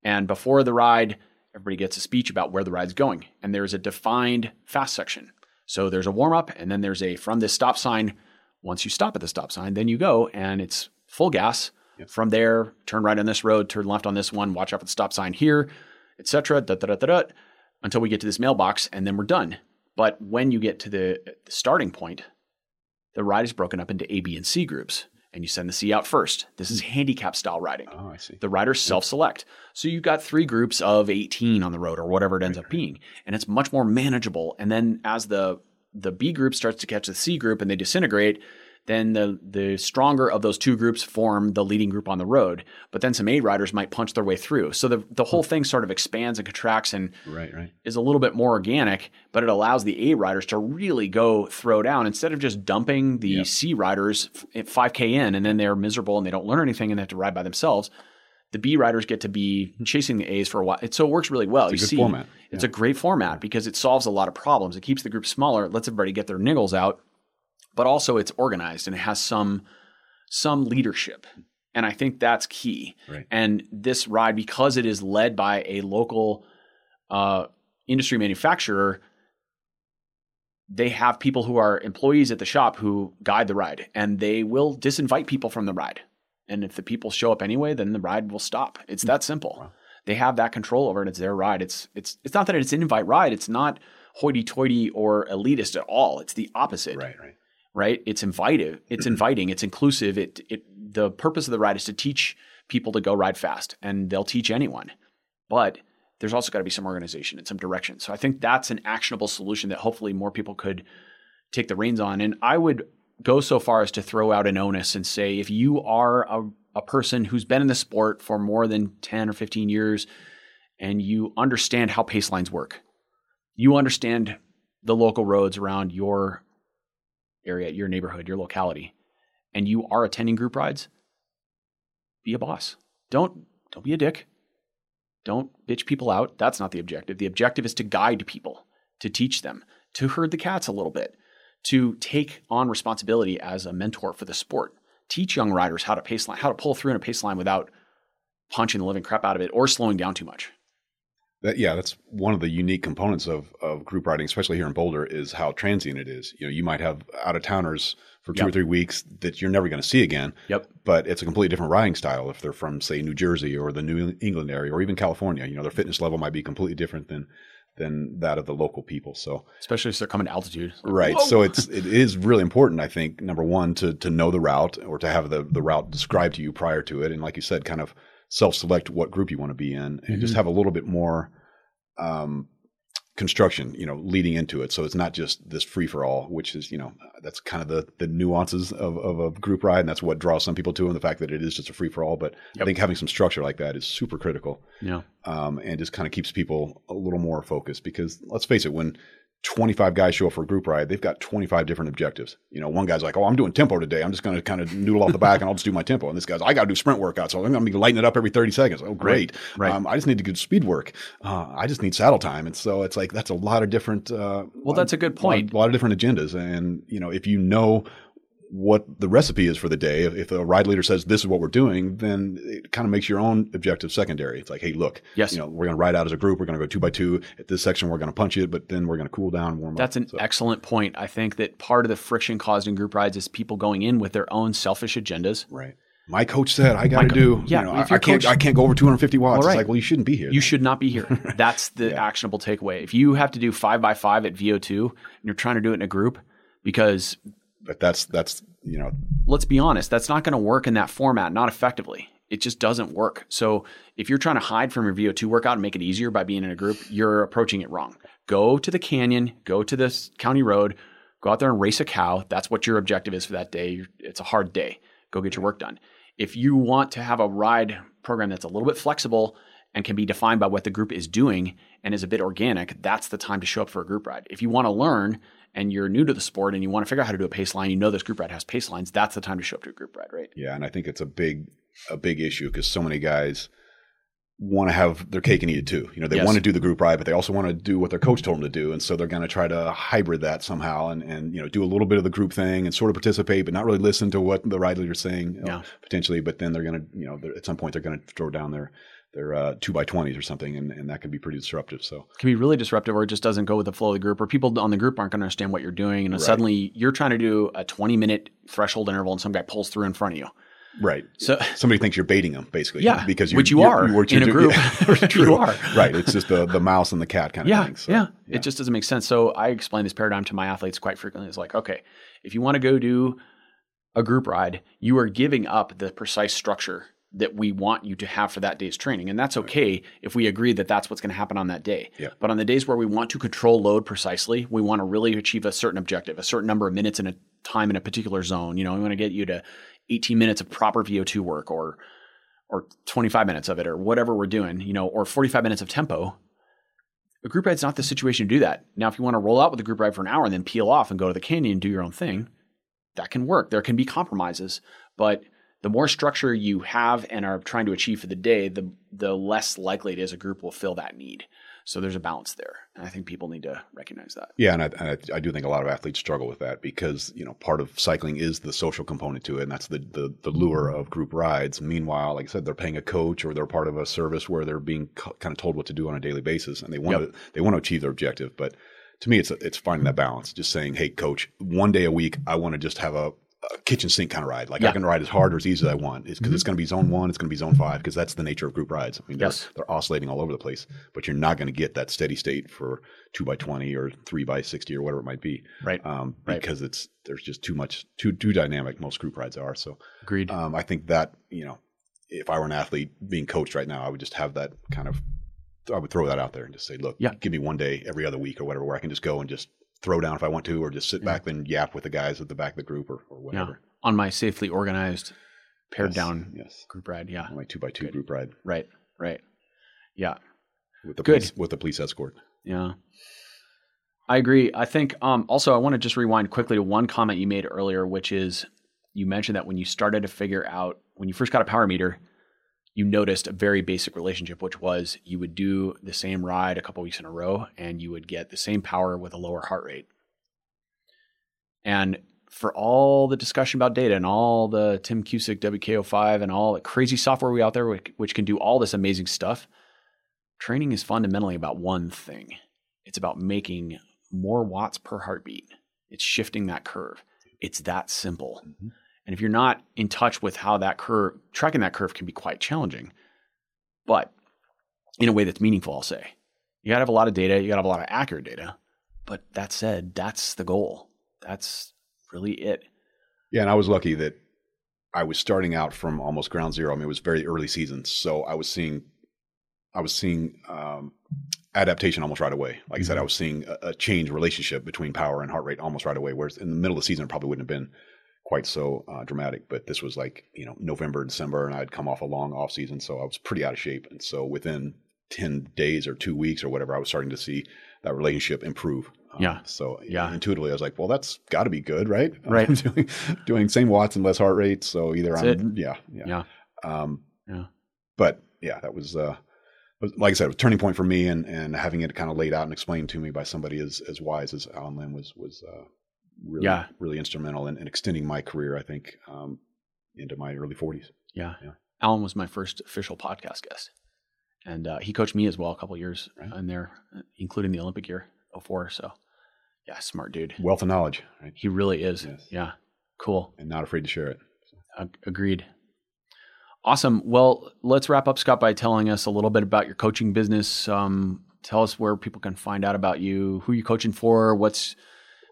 and before the ride, everybody gets a speech about where the ride's going, and there's a defined fast section. So there's a warm up, and then there's a from this stop sign once you stop at the stop sign, then you go and it's full gas. Yep. From there, turn right on this road, turn left on this one, watch out for the stop sign here, etc. Until we get to this mailbox, and then we're done. But when you get to the starting point, the ride is broken up into A, B, and C groups, and you send the C out first. This is handicap style riding. Oh, I see. The riders self select. So you've got three groups of 18 on the road or whatever it ends right, up being, and it's much more manageable. And then as the the B group starts to catch the C group and they disintegrate, then the the stronger of those two groups form the leading group on the road. But then some A riders might punch their way through. So the the whole thing sort of expands and contracts and right, right. is a little bit more organic, but it allows the A riders to really go throw down instead of just dumping the yep. C riders at 5K in and then they're miserable and they don't learn anything and they have to ride by themselves. The B riders get to be chasing the A's for a while. It, so it works really well. It's you see, format. It's a great format because it solves a lot of problems. It keeps the group smaller, lets everybody get their niggles out, but also it's organized and it has some some leadership. And I think that's key. Right. And this ride, because it is led by a local uh, industry manufacturer, they have people who are employees at the shop who guide the ride, and they will disinvite people from the ride. And if the people show up anyway, then the ride will stop. It's that simple. Wow they have that control over it. It's their ride. It's it's it's not that it's an invite ride. It's not hoity-toity or elitist at all. It's the opposite. Right, right. Right? It's invitive. It's mm-hmm. inviting. It's inclusive. It it the purpose of the ride is to teach people to go ride fast, and they'll teach anyone. But there's also got to be some organization and some direction. So I think that's an actionable solution that hopefully more people could take the reins on. And I would go so far as to throw out an onus and say if you are a a person who's been in the sport for more than 10 or 15 years and you understand how pace lines work. You understand the local roads around your area, your neighborhood, your locality, and you are attending group rides, be a boss. Don't don't be a dick. Don't bitch people out. That's not the objective. The objective is to guide people, to teach them, to herd the cats a little bit, to take on responsibility as a mentor for the sport teach young riders how to pace line, how to pull through in a pace line without punching the living crap out of it or slowing down too much. That, yeah, that's one of the unique components of of group riding, especially here in Boulder, is how transient it is. You know, you might have out of towners for two yep. or three weeks that you're never going to see again. Yep. But it's a completely different riding style if they're from, say, New Jersey or the New England area or even California. You know, their fitness level might be completely different than than that of the local people. So especially if they're coming to altitude, right? Whoa. So it's it is really important, I think, number one, to to know the route or to have the the route described to you prior to it, and like you said, kind of self select what group you want to be in, and mm-hmm. just have a little bit more um, construction, you know, leading into it. So it's not just this free for all, which is, you know, that's kind of the the nuances of, of a group ride, and that's what draws some people to, and the fact that it is just a free for all. But yep. I think having some structure like that is super critical. Yeah, um, and just kind of keeps people a little more focused because let's face it, when 25 guys show up for a group ride, they've got 25 different objectives. You know, one guy's like, oh, I'm doing tempo today. I'm just going to kind of noodle off the back and I'll just do my tempo. And this guy's, I got to do sprint workouts. So I'm going to be lighting it up every 30 seconds. Oh, great. Right. right. Um, I just need to do speed work. Uh, I just need saddle time. And so it's like, that's a lot of different. Uh, well, that's a good point. A lot, a lot of different agendas. And, you know, if you know what the recipe is for the day. If, if a ride leader says this is what we're doing, then it kind of makes your own objective secondary. It's like, hey, look, yes, you know, we're going to ride out as a group. We're going to go two by two at this section. We're going to punch it, but then we're going to cool down, warm That's up. That's an so. excellent point. I think that part of the friction caused in group rides is people going in with their own selfish agendas. Right. My coach said I got to do. Yeah, you know, I, can't. I can't go over 250 watts. Right. It's like, well, you shouldn't be here. You should not be here. [LAUGHS] That's the yeah. actionable takeaway. If you have to do five by five at VO2 and you're trying to do it in a group, because but that's that's you know. Let's be honest that's not going to work in that format not effectively. It just doesn't work. So if you're trying to hide from your vo2 workout and make it easier by being in a group you're approaching it wrong. Go to the canyon go to this county road go out there and race a cow. That's what your objective is for that day. It's a hard day. Go get your work done. If you want to have a ride program that's a little bit flexible and can be defined by what the group is doing and is a bit organic, that's the time to show up for a group ride. If you want to learn and you're new to the sport and you want to figure out how to do a pace line, you know this group ride has pace lines, that's the time to show up to a group ride, right? Yeah, and I think it's a big a big issue because so many guys want to have their cake and eat it too. You know, they Yes. want to do the group ride, but they also want to do what their coach told them to do, and so they're going to try to hybrid that somehow and and you know do a little bit of the group thing and sort of participate, but not really listen to what the ride leader's saying you know, Yeah. potentially. But then they're going to you know at some point they're going to throw down their their uh, two by twenties or something, and, and that can be pretty disruptive. So It can be really disruptive or it just doesn't go with the flow of the group or people on the group aren't going to understand what you're doing and Right. suddenly you're trying to do a 20 minute threshold interval and some guy pulls through in front of you. right, So somebody thinks you're baiting them basically, Yeah, because which you you're- are what in a you're group. yeah, [LAUGHS] You are. right. It's just the the mouse and the cat kind of yeah, thing. So, yeah, It just doesn't make sense. So I explain this paradigm to my athletes quite frequently. It's like, okay, if you want to go do a group ride, you are giving up the precise structure that we want you to have for that day's training. And that's okay if we agree that that's what's going to happen on that day. Yeah. But on the days where we want to control load precisely, we want to really achieve a certain objective, a certain number of minutes in a time in a particular zone. You know, we want to get you to 18 minutes of proper VO2 work or or 25 minutes of it or whatever we're doing, you know, or 45 minutes of tempo. A group ride's not the situation to do that. Now, if you want to roll out with a group ride for an hour and then peel off and go to the canyon and do your own thing, that can work. There can be compromises, but the more structure you have and are trying to achieve for the day, the the less likely it is a group will fill that need. So there's a balance there, and I think people need to recognize that. Yeah, and I, and I, I do think a lot of athletes struggle with that because you know part of cycling is the social component to it, and that's the, the the lure of group rides. Meanwhile, like I said, they're paying a coach or they're part of a service where they're being kind of told what to do on a daily basis, and they want Yep. to they want to achieve their objective. But to me, it's it's finding that balance. Just saying, hey, coach, one day a week, I want to just have a, a kitchen sink kind of ride. Like Yeah. I can ride as hard or as easy as I want. It's because it's going to be zone one, it's going to be zone five, because that's the nature of group rides. I mean, they're, Yes. they're oscillating all over the place, but you're not going to get that steady state for two by twenty or three by sixty or whatever it might be Right. um, Right. because it's there's just too much too too dynamic. Most group rides are so. Agreed. Um, I think that you know, if I were an athlete being coached right now, I would just have that kind of. I would throw that out there and just say, look, Yeah. give me one day every other week or whatever, where I can just go and just throw down if I want to, or just sit Yeah. back and yap with the guys at the back of the group or, or whatever. On my safely organized, pared Yes, down yes, group ride. Yeah. on my two by two Good. group ride Right. Right. Yeah. with the Good. police, with the police escort. Yeah. I agree. I think um, also I want to just rewind quickly to one comment you made earlier, which is you mentioned that when you started to figure out when you first got a power meter, you noticed a very basic relationship, which was you would do the same ride a couple weeks in a row and you would get the same power with a lower heart rate. And for all the discussion about data and all the Tim Cusick WKO5 and all the crazy software we out there which, which can do all this amazing stuff, training is fundamentally about one thing. It's about making more watts per heartbeat. It's shifting that curve. It's that simple. Mhm. And if you're not in touch with how that curve, tracking that curve can be quite challenging, but in a way that's meaningful, I'll say. You gotta have a lot of data, you gotta have a lot of accurate data. But that said, that's the goal. That's really it. Yeah, and I was lucky that I was starting out from almost ground zero. I mean, it was very early seasons, so I was seeing, I was seeing um, adaptation almost right away. Like I said, I was seeing a, a change relationship between power and heart rate almost right away. Whereas in the middle of the season, it probably wouldn't have been quite so uh, dramatic. But this was like you know November, December, and I'd come off a long off season, so I was pretty out of shape. And so within ten days or two weeks or whatever, I was starting to see that relationship improve. Um, Yeah. So Yeah. intuitively, I was like, well, that's got to be good, right? [LAUGHS] Right. Doing, doing same watts and less heart rate. So either That's I'm, yeah, yeah, Yeah. Um, Yeah. But yeah, that was, uh, like I said, a turning point for me, and and having it kind of laid out and explained to me by somebody as as wise as Allen Lim was was uh, really Yeah. really instrumental in, in extending my career. I think um, into my early forties. Yeah. Yeah. Allen was my first official podcast guest. And uh, he coached me as well a couple years Right. in there, including the Olympic year, 04. So, yeah, smart dude. Wealth of knowledge, right? He really is. Yes. Yeah. Cool. And not afraid to share it. Ag- agreed. Awesome. Well, let's wrap up, Scott, by telling us a little bit about your coaching business. Um, tell us where people can find out about you, who you're coaching for, what's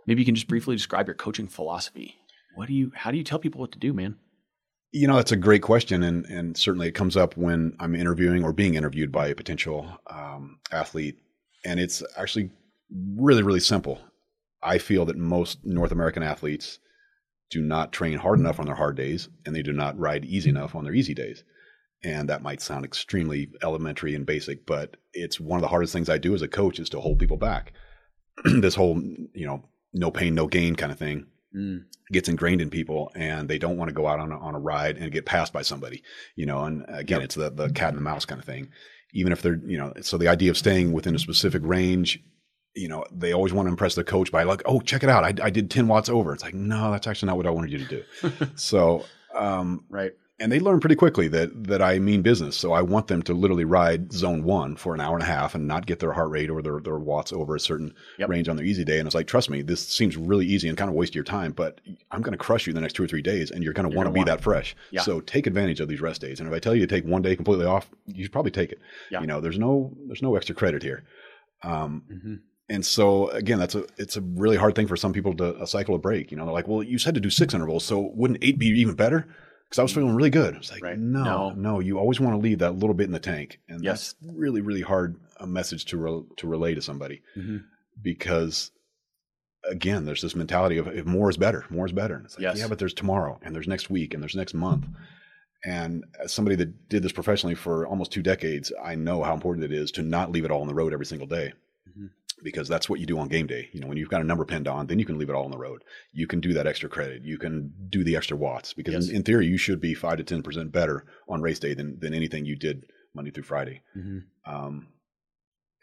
maybe you can just briefly describe your coaching philosophy. What do you, how do you tell people what to do, man? You know, that's a great question, and and certainly it comes up when I'm interviewing or being interviewed by a potential um, athlete, and it's actually really really simple. I feel that most North American athletes do not train hard enough on their hard days, and they do not ride easy enough on their easy days. And that might sound extremely elementary and basic, but it's one of the hardest things I do as a coach is to hold people back. [CLEARS THROAT] this whole, you know, no pain, no gain kind of thing mm. gets ingrained in people and they don't want to go out on a, on a ride and get passed by somebody, you know, and again, yep. it's the, the cat and the mouse kind of thing. Even if they're, you know, so the idea of staying within a specific range you know, they always want to impress the coach by like, oh, check it out. I, I did 10 watts over. It's like, no, that's actually not what I wanted you to do. [LAUGHS] so, um, right. And they learn pretty quickly that, that I mean business. So I want them to literally ride zone one for an hour and a half and not get their heart rate or their, their watts over a certain yep. range on their easy day. And it's like, trust me, this seems really easy and kind of waste your time, but I'm going to crush you the next two or three days and you're going to want to be that fresh. Yeah. So take advantage of these rest days. And if I tell you to take one day completely off, you should probably take it. Yeah. You know, there's no, there's no extra credit here. Um, mm-hmm and so again, that's a it's a really hard thing for some people to cycle a break. You know, they're like, well, you said to do six intervals, so wouldn't eight be even better? Because I was feeling really good. It's like, right. no, no, no, you always want to leave that little bit in the tank, and yes. that's really really hard a message to re- to relay to somebody mm-hmm. because again, there's this mentality of if more is better, more is better. And it's like, yes. yeah, but there's tomorrow, and there's next week, and there's next month. And as somebody that did this professionally for almost two decades, I know how important it is to not leave it all on the road every single day. Mm-hmm because that's what you do on game day. You know, when you've got a number pinned on, then you can leave it all on the road. You can do that extra credit. You can do the extra watts because yes. in, in, theory, you should be five to 10% better on race day than, than anything you did Monday through Friday. Mm-hmm. Um,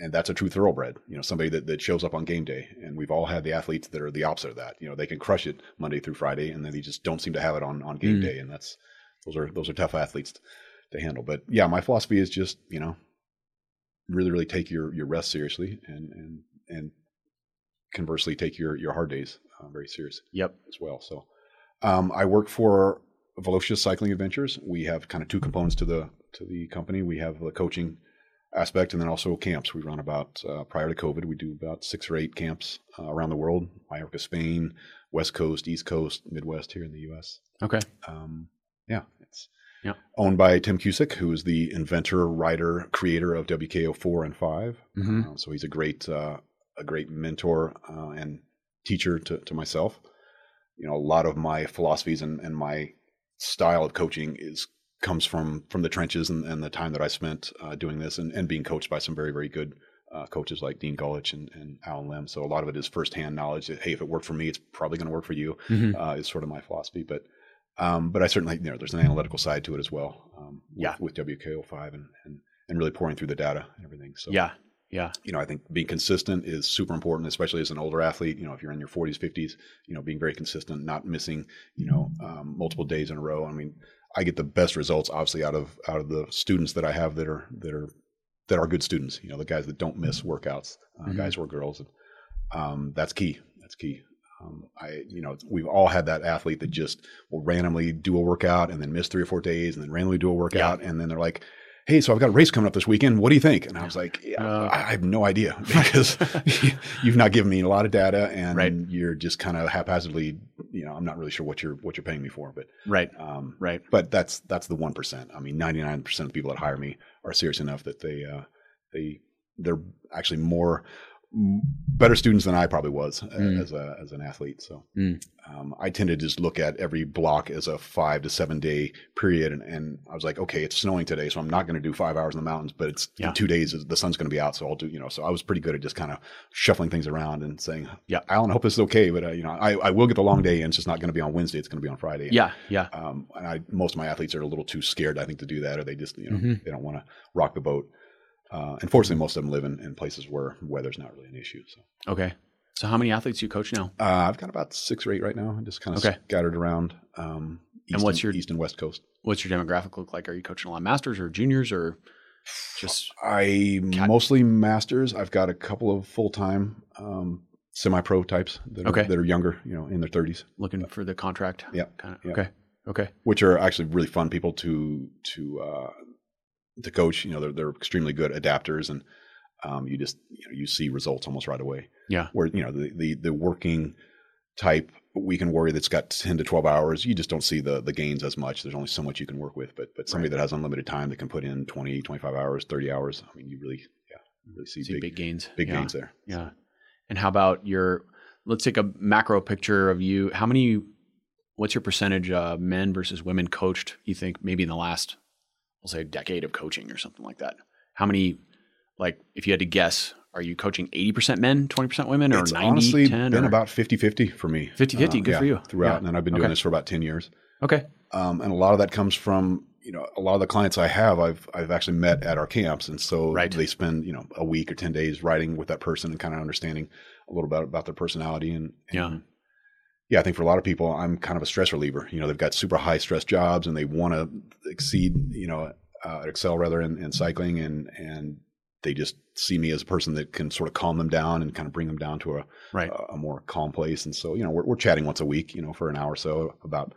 and that's a true thoroughbred, you know, somebody that, that shows up on game day. And we've all had the athletes that are the opposite of that. You know, they can crush it Monday through Friday and then they just don't seem to have it on, on game mm-hmm. day. And that's, those are, those are tough athletes to handle. But yeah, my philosophy is just, you know, really really take your your rest seriously and and and conversely take your your hard days uh, very serious yep. as well. So um, i work for velocious cycling adventures. We have kind of two components to the to the company. We have the coaching aspect and then also camps. We run about uh, prior to covid we do about six or eight camps uh, around the world Mallorca, spain west coast east coast midwest here in the us okay. Um, yeah yeah. Owned by Tim Cusick, who is the inventor, writer, creator of WKO four and 5 mm-hmm. uh, so he's a great, uh, a great mentor uh, and teacher to, to myself. You know, a lot of my philosophies and, and my style of coaching is comes from from the trenches and, and the time that I spent uh, doing this and, and being coached by some very very good uh, coaches like Dean Golich and, and Allen Lim. So a lot of it is firsthand knowledge that hey, if it worked for me, it's probably going to work for you. Mm-hmm. Uh, is sort of my philosophy. But um, but I certainly, you know, there's an analytical side to it as well. Um, yeah. With, with WKO5 and, and, and really pouring through the data and everything. So, yeah. Yeah. You know, I think being consistent is super important, especially as an older athlete. You know, if you're in your 40s, 50s, you know, being very consistent, not missing, you know, um, multiple days in a row. I mean, I get the best results, obviously, out of out of the students that I have that are that are that are good students. You know, the guys that don't miss workouts, uh, mm-hmm. guys or girls. And, um, that's key. That's key. Um, I, you know, we've all had that athlete that just will randomly do a workout and then miss three or four days and then randomly do a workout. Yeah. And then they're like, Hey, so I've got a race coming up this weekend. What do you think? And I was like, yeah, uh, I have no idea [LAUGHS] because [LAUGHS] you've not given me a lot of data and right. you're just kind of haphazardly, you know, I'm not really sure what you're, what you're paying me for, but right. Um, right. But that's, that's the 1%. I mean, 99% of people that hire me are serious enough that they, uh, they, they're actually more, better students than I probably was mm. as a as an athlete. So mm. um, I tended to just look at every block as a five to seven day period, and, and I was like, okay, it's snowing today, so I'm not going to do five hours in the mountains, but it's yeah. in two days the sun's going to be out, so I'll do you know. So I was pretty good at just kind of shuffling things around and saying, yeah, Allen, I hope this is okay, but uh, you know, I, I will get the long day, and it's just not going to be on Wednesday; it's going to be on Friday. Yeah, yeah. Um, and I most of my athletes are a little too scared, I think, to do that, or they just you know mm-hmm. they don't want to rock the boat. Uh, unfortunately, most of them live in, in places where weather's not really an issue. So okay. So how many athletes do you coach now? Uh, I've got about six or eight right now. just kind of okay. scattered around. Um, east and what's your east and west coast? What's your demographic look like? Are you coaching a lot of masters or juniors or just? I cat- mostly masters. I've got a couple of full time um, semi pro types that are, okay. that are younger, you know, in their thirties, looking for the contract. Yeah. Kind of, yeah. Okay. Okay. Which are actually really fun people to to uh, to coach. You know, they're they're extremely good adapters, and um, you just you know you see results almost right away. Yeah. Where you know the the, the working type weekend warrior that's got 10 to 12 hours you just don't see the the gains as much there's only so much you can work with but but somebody right. that has unlimited time that can put in 20 25 hours 30 hours i mean you really yeah really see, see big, big, gains big yeah. gains there yeah and how about your let's take a macro picture of you how many what's your percentage uh, men versus women coached you think maybe in the last we'll say a decade of coaching or something like that. How many, like, if you had to guess, are you coaching 80% men, 20% women, or it's 90, honestly 10? been or? about 50-50 for me. 50-50, good for you. Throughout, Yeah. and I've been doing Okay. this for about 10 years. Okay. Um, and a lot of that comes from you know a lot of the clients I have I've I've actually met at our camps, and so Right. they spend you know a week or ten days writing with that person and kind of understanding a little bit about their personality and, and Yeah. Yeah. I think for a lot of people, I'm kind of a stress reliever. You know, they've got super high stress jobs and they want to exceed you know uh, excel rather in, in cycling and and they just see me as a person that can sort of calm them down and kind of bring them down to a Right. a, a more calm place. And so, you know, we're, we're chatting once a week, you know, for an hour or so about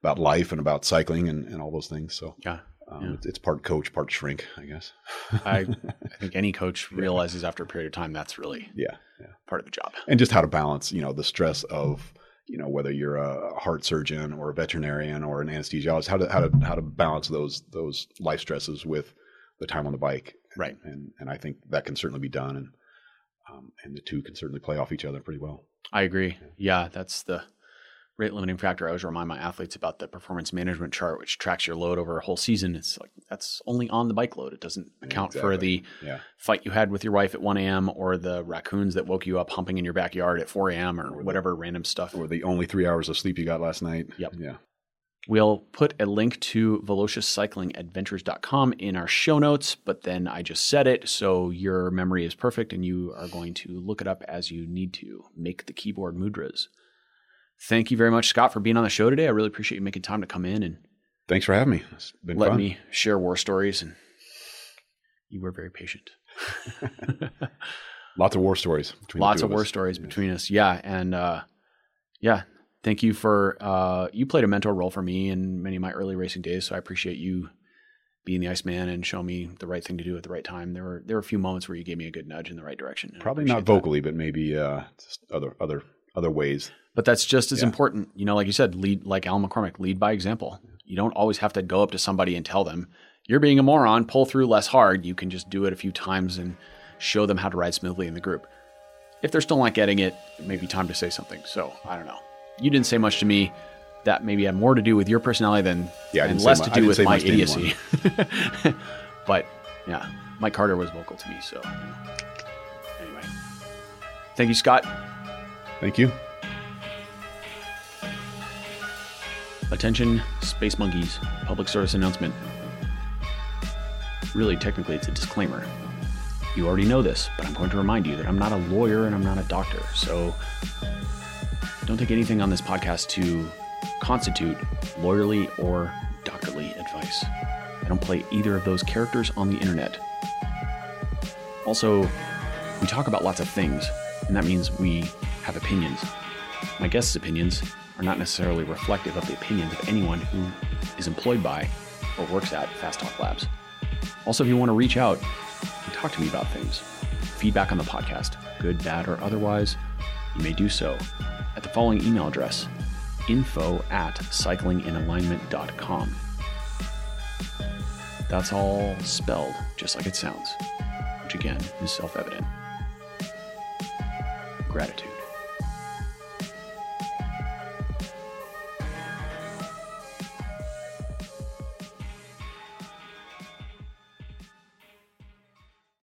about life and about cycling and, and all those things. So Yeah. um, Yeah. it's, it's part coach, part shrink, I guess. I, [LAUGHS] I think any coach realizes after a period of time that's really yeah, yeah, part of the job. and just how to balance, you know, the stress of you know whether you're a heart surgeon or a veterinarian or an anesthesiologist, how to how to how to balance those those life stresses with the time on the bike, Right. And and I think that can certainly be done, and um, and the two can certainly play off each other pretty well. I agree. Yeah, that's the rate limiting factor. I always remind my athletes about the performance management chart, which tracks your load over a whole season. It's like that's only on the bike load. It doesn't account for the Yeah. fight you had with your wife at 1 a.m. or the raccoons that woke you up humping in your backyard at 4 a.m. or Or the- whatever random stuff. Or the only three hours of sleep you got last night. Yep. Yeah. We'll put a link to velociouscyclingadventures.com in our show notes, but then I just said it, so your memory is perfect and you are going to look it up as you need to. Make the keyboard mudras. Thank you very much, Scott, for being on the show today. I really appreciate you making time to come in and Thanks for having me. It's been let fun. me share war stories. And you were very patient. [LAUGHS] Lots of war stories. Between the Lots two of war us. stories Yeah. between us. Yeah. And uh, yeah, thank you for, uh, you played a mentor role for me in many of my early racing days. So I appreciate you being the Iceman and showing me the right thing to do at the right time. There were, there were a few moments where you gave me a good nudge in the right direction. Probably not appreciate that. vocally, but maybe uh, just other other other ways. But that's just as Yeah. important. You know, like you said, lead like Al McCormack, lead by example. You don't always have to go up to somebody and tell them, you're being a moron, pull through less hard. You can just do it a few times and show them how to ride smoothly in the group. If they're still not getting it, it may be time to say something. So I don't know. You didn't say much to me. That maybe had more to do with your personality than Yeah, and less to do with my idiocy. [LAUGHS] but yeah, Mike Carter was vocal to me. So anyway, thank you, Scott. Thank you. Attention, Space Monkeys, public service announcement. Really, technically, it's a disclaimer. You already know this, but I'm going to remind you that I'm not a lawyer and I'm not a doctor, so don't take anything on this podcast to constitute lawyerly or doctorly advice. I don't play either of those characters on the internet. Also, we talk about lots of things, and that means we have opinions. My guests' opinions are not necessarily reflective of the opinions of anyone who is employed by or works at Fast Talk Labs. Also, if you want to reach out and talk to me about things, feedback on the podcast, good, bad, or otherwise, you may do so at the following email address info at cyclinginalignment.com. That's all spelled just like it sounds, which again is self evident. Gratitude.